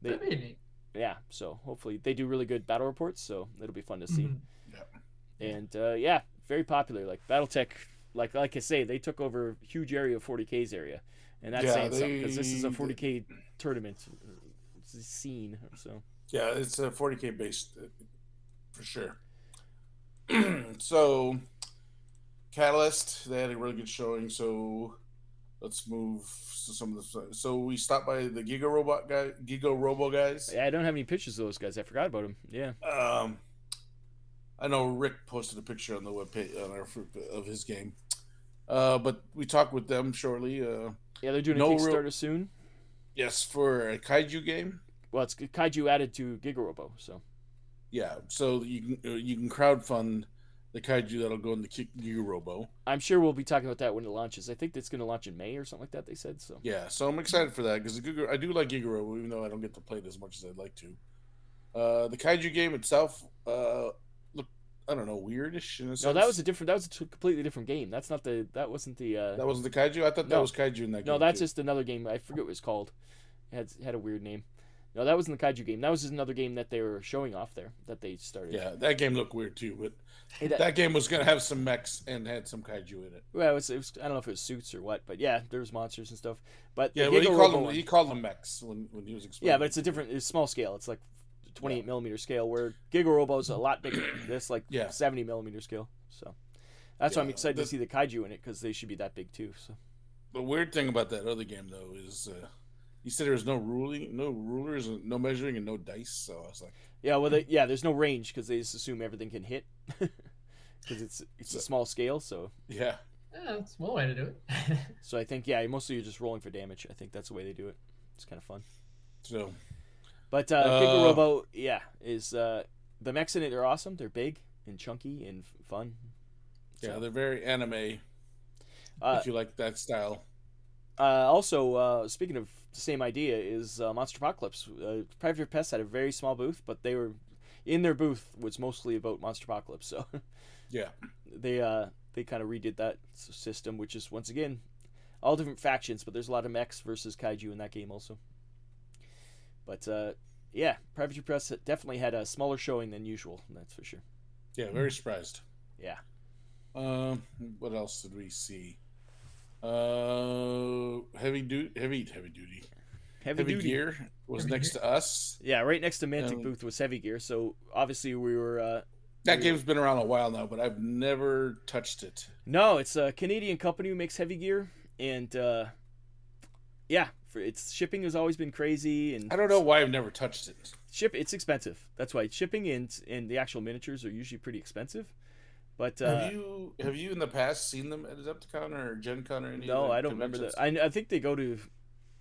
they, That'd be neat. Yeah. So hopefully they do really good battle reports. So it'll be fun to see. Mhm. And uh, yeah, very popular. Like BattleTech, like like I say, they took over a huge area of 40k's area, and that's Yeah, saying something because this is a 40k tournament uh, it's scene. So Yeah, it's a 40k based uh, for sure. so, Catalyst, they had a really good showing. So, let's move to some of the. So we stopped by the Giga Robot guy, Giga Robo guys. yeah, I don't have any pictures of those guys. I forgot about them. Yeah. Um, I know Rick posted a picture on the webpage on our of his game. Uh, but we talked with them shortly. Uh, Yeah, they're doing a No real- Kickstarter soon. yes, for a kaiju game. Well, it's Kaiju added to Gigarobo, so Yeah, so you can uh, you can crowdfund the kaiju that'll go in the Ki- Giga Robo. I'm sure we'll be talking about that when it launches. I think it's going to launch in May or something like that. They said so. Yeah, so I'm excited for that because I do like Giga Robo, even though I don't get to play it as much as I'd like to. Uh, the kaiju game itself, uh, look, I don't know, weirdish in a sense. No, that was a different. That was a t- completely different game. That's not the. That wasn't the. Uh, that wasn't the kaiju. I thought that No. was kaiju in that game. no, that's too. just another game. I forget what it's called. It had had a weird name. No, that wasn't the Kaiju game. That was just another game that they were showing off there that they started. yeah. That game looked weird too, but It- that game was gonna have some mechs and had some kaiju in it. well, it was, it was. I don't know if it was suits or what, but yeah, there was monsters and stuff. But Yeah, but he called them one- he called them mechs when when he was explaining. Yeah, but it's a different. It's small scale. It's like 28 millimeter scale, where Giga Robo's a lot bigger. Than this like Yeah. 70 millimeter scale. So that's why I'm excited the- to see the kaiju in it because they should be that big too. So The weird thing about that other game though is uh, you said there was no ruling, no rulers, and no measuring, and no dice. So I was like, yeah, well, they, yeah, there's no range because they just assume everything can hit because it's it's a small scale. So yeah, Yeah, that's one way to do it. so I think yeah, mostly you're just rolling for damage. I think that's the way they do it. It's kind of fun. so But uh, Uh, Giga Robo, yeah, is uh, the mechs in it are awesome. They're big and chunky and f- fun. yeah, they're very anime. uh, if you like that style, Uh, also, uh, speaking of the same idea, is uh, Monster Apocalypse. Uh, Privateer Press had a very small booth, but they were in their booth was mostly about Monster Apocalypse. So yeah, they uh, they kind of redid that system, which is once again all different factions, but there's a lot of mechs versus kaiju in that game also. But uh, yeah, Privateer Press definitely had a smaller showing than usual. That's for sure. yeah, very surprised. Yeah. Um, what else did we see? Uh, heavy duty, heavy heavy duty, Heavy, heavy duty. gear was Heavy next Gear. to us. Yeah, right next to Mantic Um, booth was Heavy Gear. So obviously we were. Uh, That Yeah. game's been around a while now, but I've never touched it. No, it's a Canadian company who makes heavy gear, and uh, yeah, for its shipping has always been crazy, and I don't know why I've never touched it. ship it's expensive. That's why shipping and and the actual miniatures are usually pretty expensive. But uh, have you have you in the past seen them at Adepticon or Gen Con or any? no, of I don't remember that. I, I think they go to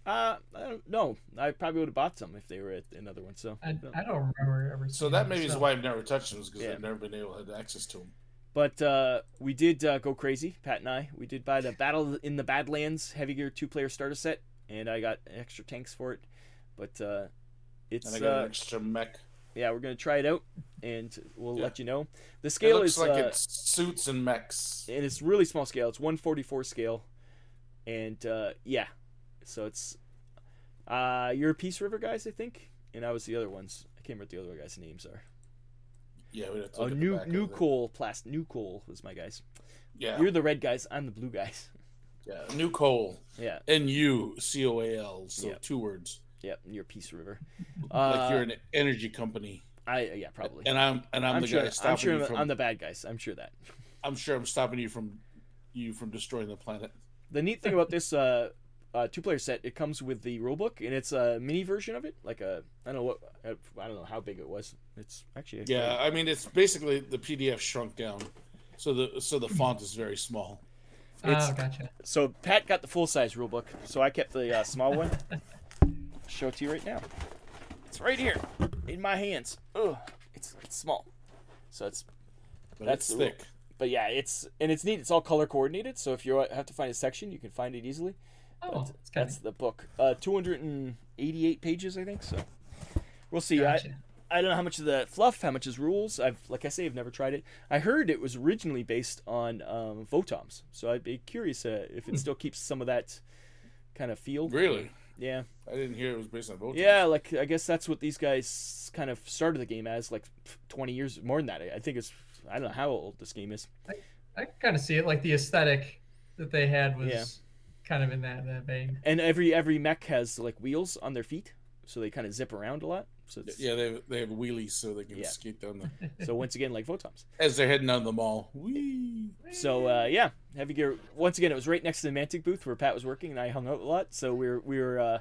Uh, I don't know. I probably would have bought some if they were at another one. So, I, no. I don't remember ever. So that maybe is why I've never touched them, because Yeah. I've never been able to have access to them. but uh, we did uh, go crazy. Pat and I. We did buy the Battle in the Badlands Heavy Gear two player starter set, and I got extra tanks for it. But uh, it's And I got uh, an extra mech. Yeah, we're gonna try it out, and we'll Yeah. let you know. The It scale looks is like uh, it's suits and mechs. and it's really small scale. It's 144 scale, and uh, yeah, so it's uh, you're Peace River guys, I think, and I was the other ones. I can't remember what the other guys' names are. Yeah, we have to Oh, look at the new new of coal plast NuCoal was my guys. Yeah, You're the red guys. I'm the blue guys. yeah, NuCoal. Yeah, N U C O A L. So Yeah. two words. Yeah. You're Peace River. Like Uh, you're an energy company, I yeah probably. and I'm and I'm, I'm the sure. guy stopping I'm sure. you I'm, from. I'm the bad guys. I'm sure that. I'm sure I'm stopping you from you from destroying the planet. The neat thing about this uh, uh, two-player set, it comes with the rulebook, and it's a mini version of it. Like a, I don't know what, I don't know how big it was. It's actually Yeah, I mean it's basically the PDF shrunk down, so the so the font is very small. It's- Oh, gotcha. So Pat got the full-size rulebook, so I kept the uh, small one. Show it to you right now. It's right here in my hands. Ugh, it's it's small, so it's But That's it's the thick. but yeah, it's and it's neat. It's all color coordinated, so if you have to find a section, you can find it easily. Oh, But it's kind that's the book. Uh, 288 pages, I think. So we'll see. I. I don't know how much of the fluff, how much is rules. I've like I say, I've never tried it. I heard it was originally based on um, Votoms, so I'd be curious uh, if it still keeps some of that kind of feel. Really, Yeah, I didn't hear it was based on both. yeah. Like I guess that's what these guys kind of started the game as, like 20 years more than that. I I think it's I don't know how old this game is. I kind of see it like the aesthetic that they had was Yeah. kind of in that, that vein. And every every mech has like wheels on their feet, so they kind of zip around a lot. So it's, Yeah, they have, they have wheelies so they can Yeah. skate down the so once again like Votoms. as they're heading down the mall. Whee! So uh, yeah, heavy gear. Once again, it was right next to the Mantic booth where Pat was working, and I hung out a lot. So we were we were uh,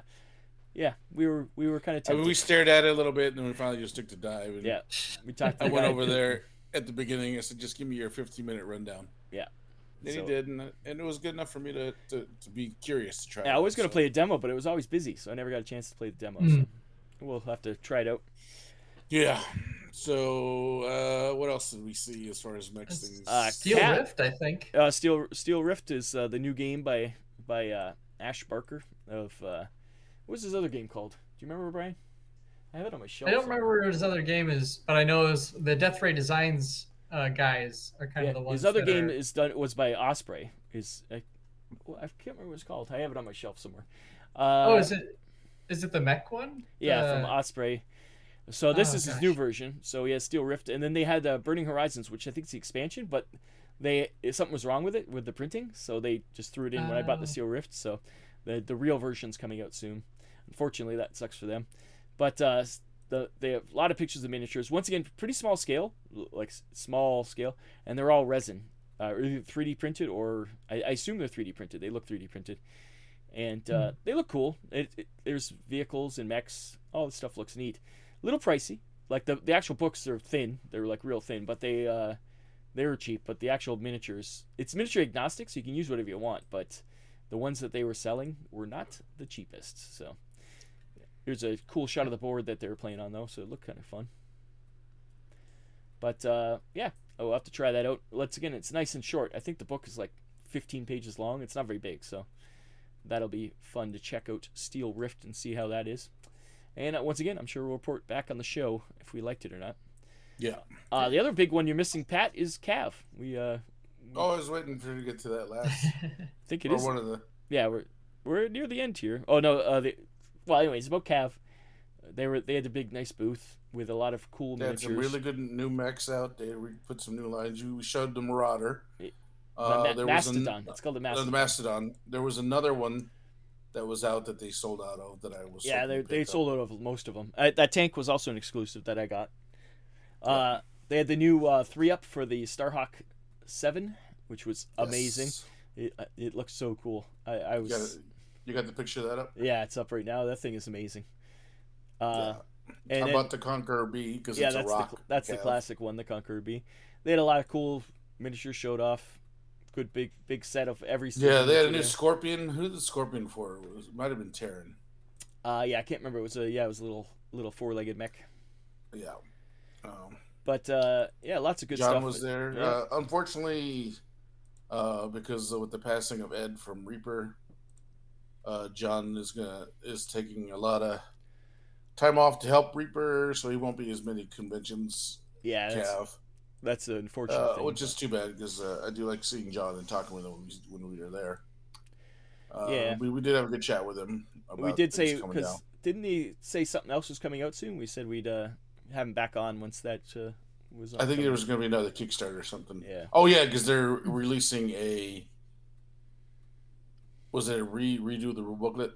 yeah we were we were kind of I mean, we stared at it a little bit, and then we finally just took the dive. And yeah, we talked. To I the went guy. over there at the beginning. I said, "Just give me your 15 minute rundown." Yeah. Then So- he did, and, and it was good enough for me to, to, to be curious to try. Yeah, I was gonna so- play a demo, but it was always busy, so I never got a chance to play the demo. Mm. So we'll have to try it out. Yeah. So uh, what else did we see as far as next things? Uh, Steel Cat- Rift, I think. Uh, Steel Steel Rift is uh, the new game by by uh, Ash Barker of uh, what's his other game called? Do you remember Brian? I have it on my shelf. I don't somewhere. remember what his other game is, but I know it was the Death Ray Designs uh, guys are kind Yeah, of the ones. his other that game are- is done was by Osprey. Is uh, well, I can't remember what it's called. I have it on my shelf somewhere. Uh, oh, is it? Is it the mech one? Yeah, from Osprey. So this Oh, is his new version. So he has Steel Rift, and then they had uh, Burning Horizons, which I think is the expansion, but they something was wrong with it with the printing, so they just threw it in when I bought the Oh. Steel Rift. So the the real version's coming out soon. Unfortunately, that sucks for them. But uh, the they have a lot of pictures of miniatures. Once again, pretty small scale, like small scale, and they're all resin, uh, either 3D printed or I, I assume they're 3D printed. They look 3D printed, and uh, they look cool. It, it, there's vehicles and mechs. All this stuff looks neat. A little pricey. Like the the actual books are thin. They're like real thin, but they uh, they were cheap. But the actual miniatures, it's miniature agnostic, so you can use whatever you want. But the ones that they were selling were not the cheapest. So here's a cool shot of the board that they were playing on though, so it looked kind of fun. But uh, yeah, I'll have to try that out. Let's again, it's nice and short. I think the book is like 15 pages long. It's not very big, so that'll be fun to check out Steel Rift and see how that is. And uh, once again, I'm sure we'll report back on the show if we liked it or not. Yeah. Uh, the other big one you're missing, Pat, is Cav. We uh, Oh, I was waiting for you to get to that last. I think it or is. one of the. Yeah, we're we're near the end here. Oh no, uh, the, well, anyways, about Cav. They were they had a big nice booth with a lot of cool They had some really good new mechs out. They re- put some new lines. You we showed the Marauder. The Uh, Ma- there was an- Mastodon. it's called the Mastodon. the Mastodon. There was another one that was out that they sold out of that I was. yeah, they they sold out of most of them. Uh, that tank was also an exclusive that I got. Uh, they had the new uh, three up for the Starhawk Seven, which was amazing. Yes. It, uh, it looks so cool. I, I You got, was you got the picture of that up? yeah, it's up right now. That thing is amazing. Uh, yeah. and about the Conqueror B? Because yeah, it's that's a rock. the that's the classic one, the Conqueror B. They had a lot of cool miniatures showed off, good big big set of every. Yeah, they had a new. Scorpion. Who did the Scorpion for? It was, might have been Terran. Uh, yeah, I can't remember. It was a yeah, it was a little little four legged mech. Yeah. Um, But uh, yeah, lots of good John stuff. was there. Yeah. Uh, unfortunately, uh, because with the passing of Ed from Reaper, uh, John is gonna is taking a lot of time off to help Reaper, so he won't be as many conventions. yeah, Cav, that's an unfortunate uh, thing. which is too bad because uh, I do like seeing John and talking with him when we, when we were there. Uh, Yeah. we, we did have a good chat with him. About we did say because didn't he say something else was coming out soon? We said we'd uh, have him back on once that uh, was. On I think there was going to be another Kickstarter or something. Yeah. Oh yeah, because they're releasing a. Was it a re redo the rule booklet?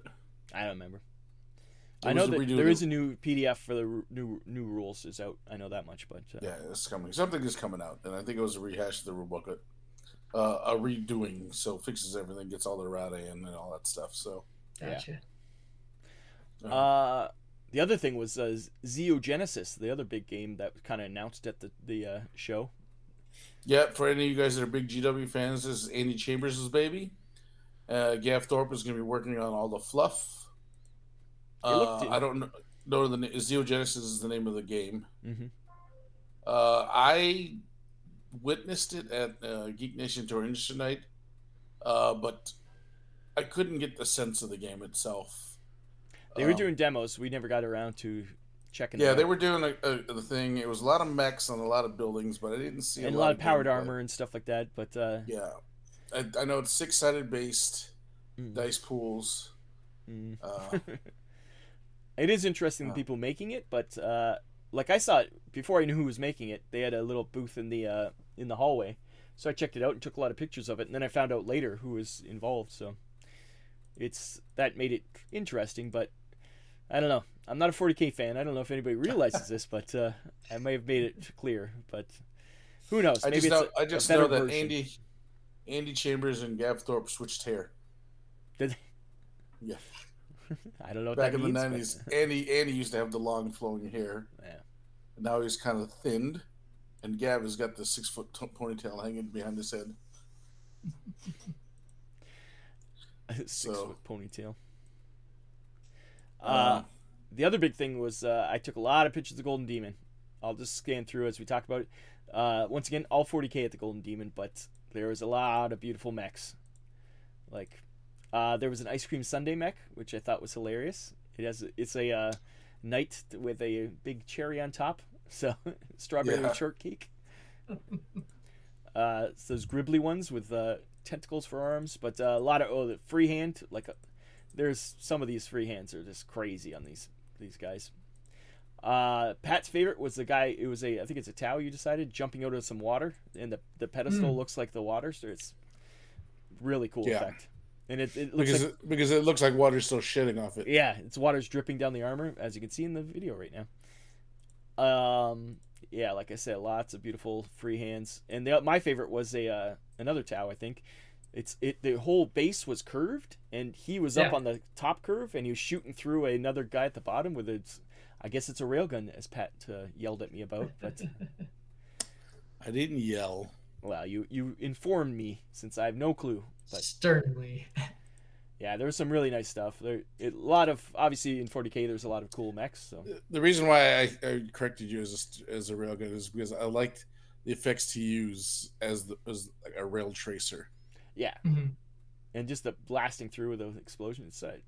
I don't remember. It I know that redo there the- is a new PDF for the ru- new new rules is out. I know that much, but uh, Yeah, it's coming. Something is coming out, and I think it was a rehash of the rule booklet, uh, a redoing, so fixes everything, gets all the errata in and all that stuff. So, Yeah. Gotcha. uh, Uh, the other thing was uh, Xeogenesis, the other big game that was kind of announced at the the uh, show. yeah, for any of you guys that are big GW fans, this is Andy Chambers' baby. Uh, Gav Thorpe is going to be working on all the fluff. Uh, I don't know. know the na- Xeogenesis is the name of the game. hmm Uh, I witnessed it at uh, Geek Nation Tour tonight, uh, but I couldn't get the sense of the game itself. They were Um, doing demos. We never got around to checking. Yeah, they were doing a, a, the thing. It was a lot of mechs and a lot of buildings, but I didn't see and a lot of powered armor and stuff like that. But uh, Yeah, I, I know it's six sided based mm, dice pools. mm. It is interesting the Uh. people making it, but uh, like I saw it before I knew who was making it. They had a little booth in the uh, in the hallway, so I checked it out and took a lot of pictures of it. And then I found out later who was involved. So it's that made it interesting, but I don't know. I'm not a 40k fan. I don't know if anybody realizes this, but uh, I may have made it clear. But who knows? I Maybe just it's know, a- I just know that version. Andy Andy Chambers and Gav Thorpe switched hair Did- Yeah. I don't know back that in the means, but- nineties. Andy Andy used to have the long flowing hair. Yeah. And now he's kind of thinned, and Gav has got the six foot t- ponytail hanging behind his head. six So- foot ponytail. Uh, Uh, the other big thing was uh, I took a lot of pictures of the Golden Demon. I'll just scan through as we talk about it. Uh, once again, all 40k at the Golden Demon, but there was a lot of beautiful mechs. Like, uh, there was an ice cream sundae mech, which I thought was hilarious. It has it's a uh, knight with a big cherry on top, so strawberry Yeah. shortcake. uh, it's those gribbly ones with uh, tentacles for arms, but uh, a lot of oh, the freehand like a, there's some of these freehands are just crazy on these these guys. Uh, Pat's favorite was the guy. It was a I think it's a Tau You decided jumping out of some water, and the the pedestal Mm. looks like the water, so it's really cool Yeah. effect. And it, it looks because like it, because it looks like water's still shitting off it. yeah, it's water's dripping down the armor as you can see in the video right now. Um, yeah, like I said, lots of beautiful free hands, and the, my favorite was a uh, another Tau. I think it's it the whole base was curved, and he was up on the top curve, and he was shooting through another guy at the bottom with its. I guess it's a railgun, as Pat uh, yelled at me about. But I didn't yell. well, you you informed me since I have no clue. But Sternly. yeah, there was some really nice stuff. There it, a lot of obviously in 40k. There's a lot of cool mechs. So The reason why I, I corrected you as a, as a railgun is because I liked the effects to use as the, as like a rail tracer. yeah, Mhm. and just the blasting through with those explosions. Uh,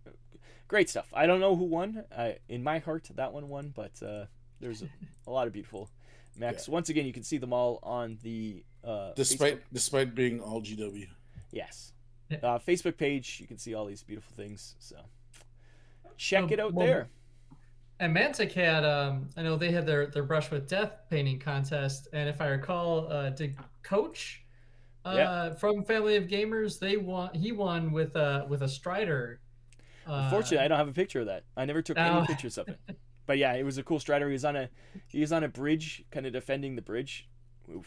great stuff. I don't know who won. I, in my heart, that one won, but uh, there's a, a lot of beautiful mechs. Once again, you can see them all on the uh, Despite Facebook- despite being all GW. Yes uh, Facebook page. You can see all these beautiful things. So check Um, it out well, there. And Mantic had, um, I know they had their, their brush with death painting contest, and if I recall, uh, did Coach uh, Yeah. from Family of Gamers they won? He won with a with a Strider. Uh, Unfortunately, I don't have a picture of that. I never took any Oh. pictures of it. But yeah, it was a cool strider. He was on a he was on a bridge, kind of defending the bridge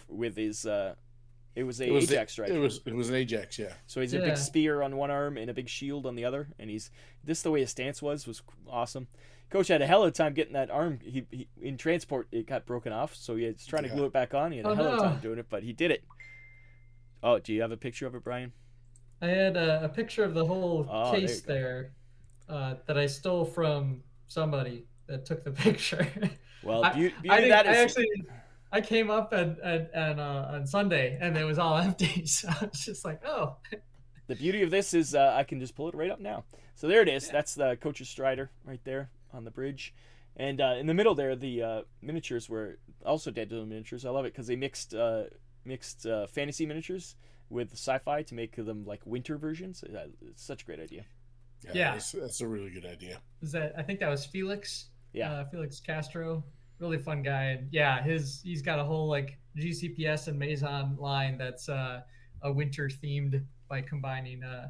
with his. uh It was a It was Ajax the, strider. It was it was an Ajax, yeah. So he's a big spear on one arm and a big shield on the other, and he's this the way his stance was was awesome. Coach had a hell of a time getting that arm. He, he in transport it got broken off, so he was trying to Yeah. glue it back on. He had a Oh, hell of a no. time doing it, but he did it. Oh, do you have a picture of it, Brian? I had a, a picture of the whole Oh, case go. there uh, that I stole from somebody that took the picture. Well, I- beauty, I, beauty didn't- that I is. actually I came up and at, at, uh, on Sunday and it was all empty, so I was just like, oh, The beauty of this is uh, I can just pull it right up now. So there it is. That's the coach's strider right there on the bridge. And uh, in the middle there, the uh, miniatures were also Dead Zone miniatures. I love it because they mixed uh, mixed uh, fantasy miniatures with sci-fi to make them like winter versions. Uh, It's such a great idea. Yeah. That's, that's a really good idea. is that I think that was Felix. Yeah. uh, Felix Castro, really fun guy. And yeah, his he's got a whole like GCPS and Maison line that's uh, a winter themed by combining uh,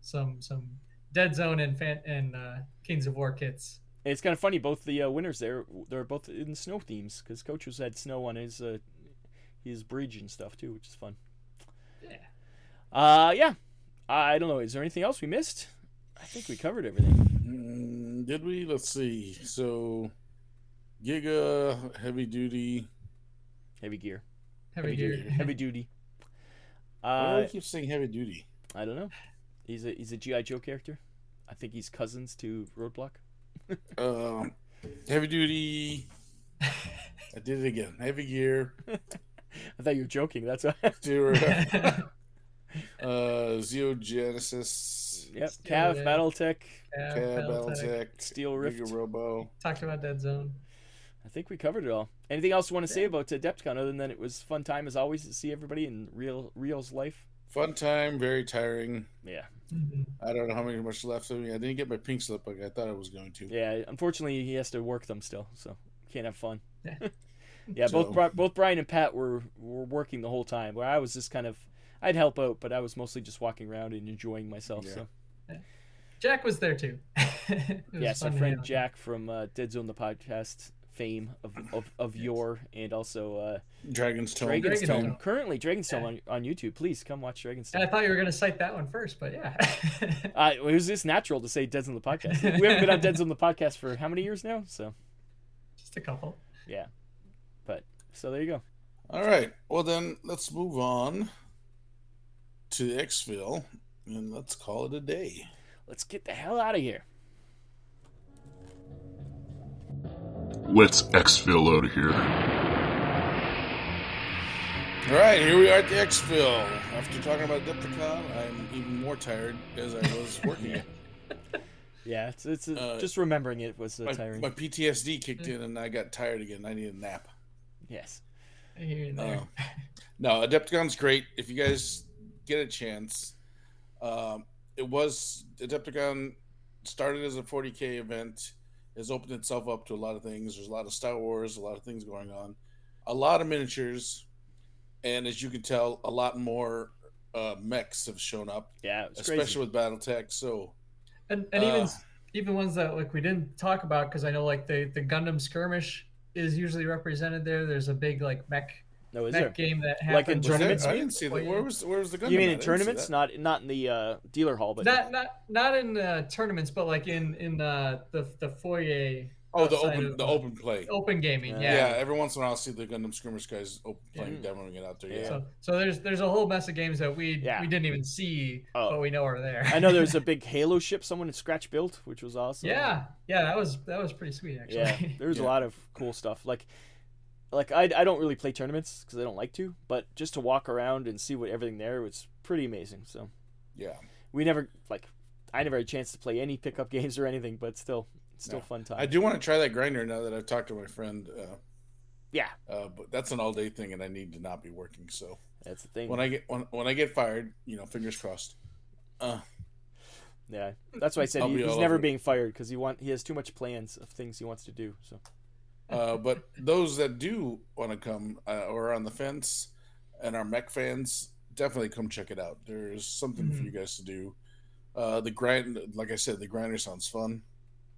some some Dead Zone and fan- and uh, Kings of War kits. And it's kind of funny. Both the uh, winners there, they're both in snow themes because Coach was had snow on his uh, his bridge and stuff too, which is fun. Yeah. Uh, yeah. I don't know. Is there anything else we missed? I think we covered everything. Mm, did we? Let's see. So, Giga, heavy duty. Heavy gear. Heavy, Heavy gear. Heavy duty. Why do Uh, I keep saying heavy duty? I don't know. He's a he's a GI Joe character. I think he's cousins to Roadblock. Um, heavy duty. I did it again. Heavy gear. I thought you were joking. That's why. Stewart. uh, Zeo Genesis. yep. Still Cav, there. BattleTech, Yeah, Cav, Battletech. Battletech, Steel Rift. Giga Robo. Talked about Dead Zone. I think we covered it all. Anything else you want to say about Adepticon other than that it was fun time as always to see everybody in real real's life? Fun time, very tiring. Yeah. I don't know how many much left of me. I didn't get my pink slip like I thought I was going to. Yeah. Unfortunately, he has to work them still, so can't have fun. Yeah. yeah. Both So- Bri- both Brian and Pat were were working the whole time. Where I was just kind of I'd help out, but I was mostly just walking around and enjoying myself. Yeah. So Jack was there too. It was our friend. Jack from uh, Dead Zone the podcast fame of of, of yore and also uh, Dragon's Tome. Dragonstone. Dragonstone. Currently, Dragonstone Yeah. on, on YouTube. Please come watch Dragonstone. I thought you were gonna cite that one first, but yeah. Uh, it was just natural to say Dead on the podcast. We haven't been on Dead Zone the podcast for how many years now? So Just a couple. Yeah, but so there you go. All right. Well, then let's move on to ExFil and let's call it a day. Let's get the hell out of here. Let's exfil out of here. All right, here we are at the ExFil. After talking about Adepticon, I'm even more tired as I was working it. Yeah, it's, it's uh, Uh, just remembering it was uh, My, tiring. my PTSD kicked in and I got tired again. I need a nap. Yes. Here and there. Uh, no, Adepticon's great. If you guys get a chance, um, it was Adepticon started as a 40k event, has opened itself up to a lot of things. There's a lot of Star Wars, a lot of things going on, a lot of miniatures, and as you can tell, a lot more uh, mechs have shown up, Yeah, it was especially crazy. with BattleTech. So and and even uh, even ones that like we didn't talk about because I know like the the Gundam skirmish is usually represented there. There's a big like mech No, is there? game that happened Like in happens. was there- tournaments, I you didn't see that. Where was where was the gun? You mean in tournaments, not not in the uh, dealer hall, but not not not in uh, tournaments, but like in in uh, the the foyer. Oh, the open of, the open play. open gaming. Yeah. Yeah. Yeah. every once in a while, I'll see the Gundam Skirmish guys open playing, Yeah. demoing it out there. Yeah. Yeah, So so there's there's a whole mess of games that we Yeah. we didn't even see, Oh. but we know are there. I know there's a big Halo ship someone had scratch built, which was awesome. yeah, yeah, that was that was pretty sweet actually. Yeah, there's Yeah. a lot of cool stuff. Like, like I, I don't really play tournaments because I don't like to, but just to walk around and see what everything there was pretty amazing. So yeah. we never like, I never had a chance to play any pickup games or anything, but still, it's still No. fun time. I do want to try that grinder now that I've talked to my friend. Uh, Yeah. uh, but that's an all day thing, and I need to not be working. So That's the thing. when I get when, when I get fired, you know, fingers crossed. Uh, yeah, that's why I said he, he's never it. being fired because he want he has too much plans of things he wants to do. So uh, but those that do want to come uh, or are on the fence and are mech fans, definitely come check it out. There's something for Mhm. you guys to do. Uh, the grind, like I said, the grinder sounds fun.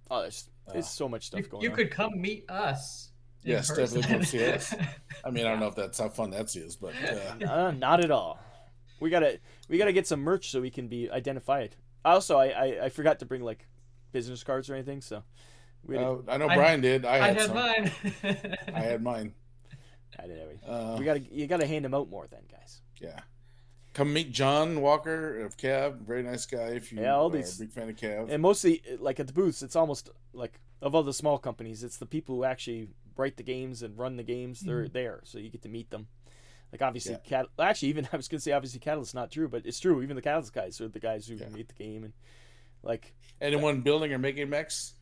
oh, there's there's Uh, so much stuff you, going you on. could come meet us. in Yes, definitely person. come see us. I mean, I don't know if that's how fun that is, but uh, Uh, not at all. We gotta we gotta get some merch so we can be identified. Also, I I, I forgot to bring like business cards or anything, so we had uh, I know I- Brian did. I I had, had some. mine. I had mine. I didn't have any. Uh, We gotta you gotta hand them out more then, guys. yeah. come meet John Walker of Cav. Very nice guy. If you Yeah, all are these- a big fan of Cav. And mostly, like at the booths, it's almost like of all the small companies, it's the people who actually write the games and run the games. They're there, so you get to meet them. Like obviously, Yeah. Cat. Actually, even I was gonna say obviously Catalyst's not true, but it's true. Even the Catalyst guys are the guys who Yeah. meet the game and like Anyone building or making mechs,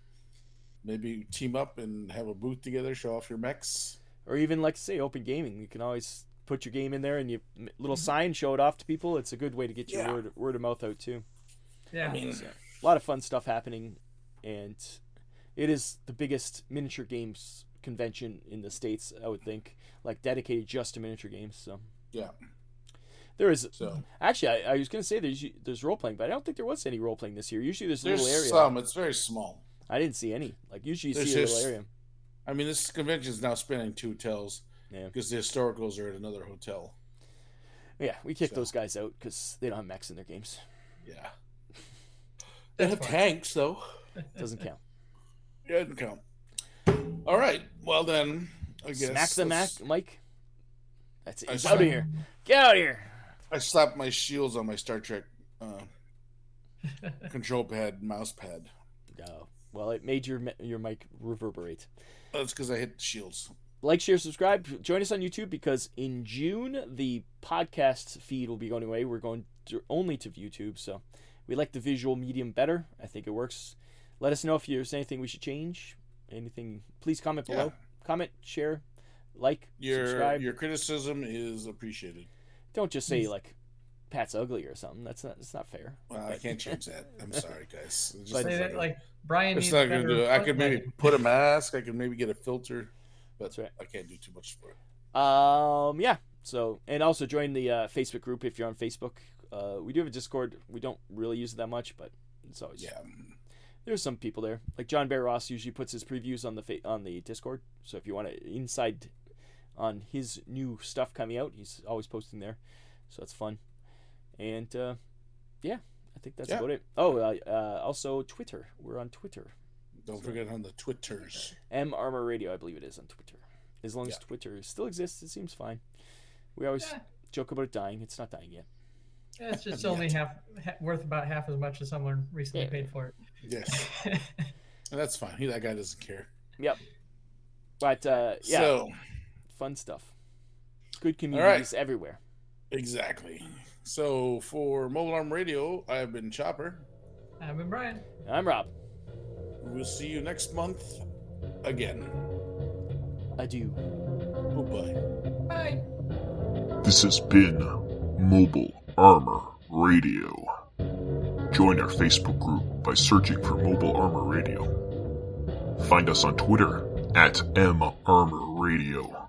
maybe team up and have a booth together. Show off your mechs. or even like say open gaming. You can always put your game in there and you little Mm-hmm. sign show it off to people. It's a good way to get your Yeah. word word of mouth out too. Yeah. I mean, So, a lot of fun stuff happening, and it is the biggest miniature games convention in the states. I would think, like dedicated just to miniature games. So yeah. there is So actually I, I was gonna say there's there's role playing, but I don't think there was any role playing this year. Usually there's a little area. some. It's very small. I didn't see any. Like usually you There's see a just- little area. I mean, this convention is now spanning two hotels Yeah, because the historicals are at another hotel. yeah. We kicked So- those guys out because they don't have mechs in their games. Yeah. They have tanks though. Doesn't count. Yeah, it doesn't count. All right. Well then, I guess Smack the Mac, Mike. That's it. I Get out of here. Get out of here. I slapped my shields on my Star Trek uh, control pad, mouse pad. Oh, well, it made your your mic reverberate. That's because I hit the shields. like, share, subscribe. Join us on YouTube because in June the podcast feed will be going away. We're going to, only to YouTube, so we like the visual medium better. I think it works. Let us know if there's anything we should change. Anything, please comment below. Comment, share, like, Your subscribe. your criticism is appreciated. Don't just say like Pat's ugly or something. That's not that's not fair. Well, I can't change that. I'm sorry, guys. It's just But- not Say that, like Brian it's needs not going to do it. I could maybe put a mask. I could maybe get a filter, but That's right. I can't do too much for it. Um, yeah. So, and also join the uh, Facebook group if you're on Facebook. Uh, we do have a Discord. We don't really use it that much, but it's always Yeah. There's some people there. Like John Bear Ross usually puts his previews on the fa- on the Discord. So if you want to inside on his new stuff coming out, he's always posting there. So that's fun. And uh, yeah, I think that's Yeah. about it. Oh, uh, uh, also Twitter. We're on Twitter. Don't forget on the Twitters. M Armor Radio, I believe it is on Twitter. As long as Twitter still exists, it seems fine. We always Yeah. joke about it dying. It's not dying yet. Yeah, it's just only half ha- worth about half as much as someone recently Yeah. paid for it. Yes, that's fine. He, that guy doesn't care. Yep. But uh, yeah, So fun stuff. Good communities everywhere. exactly. So for Mobile Arm Radio, I have been Chopper. I've been Brian. I'm Rob. We'll see you next month again. Adieu. Goodbye. Bye. This has been Mobile Armor Radio. Join our Facebook group by searching for Mobile Armor Radio. Find us on Twitter at M Armor Radio.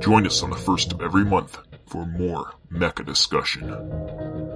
Join us on the first of every month for more mecha discussion.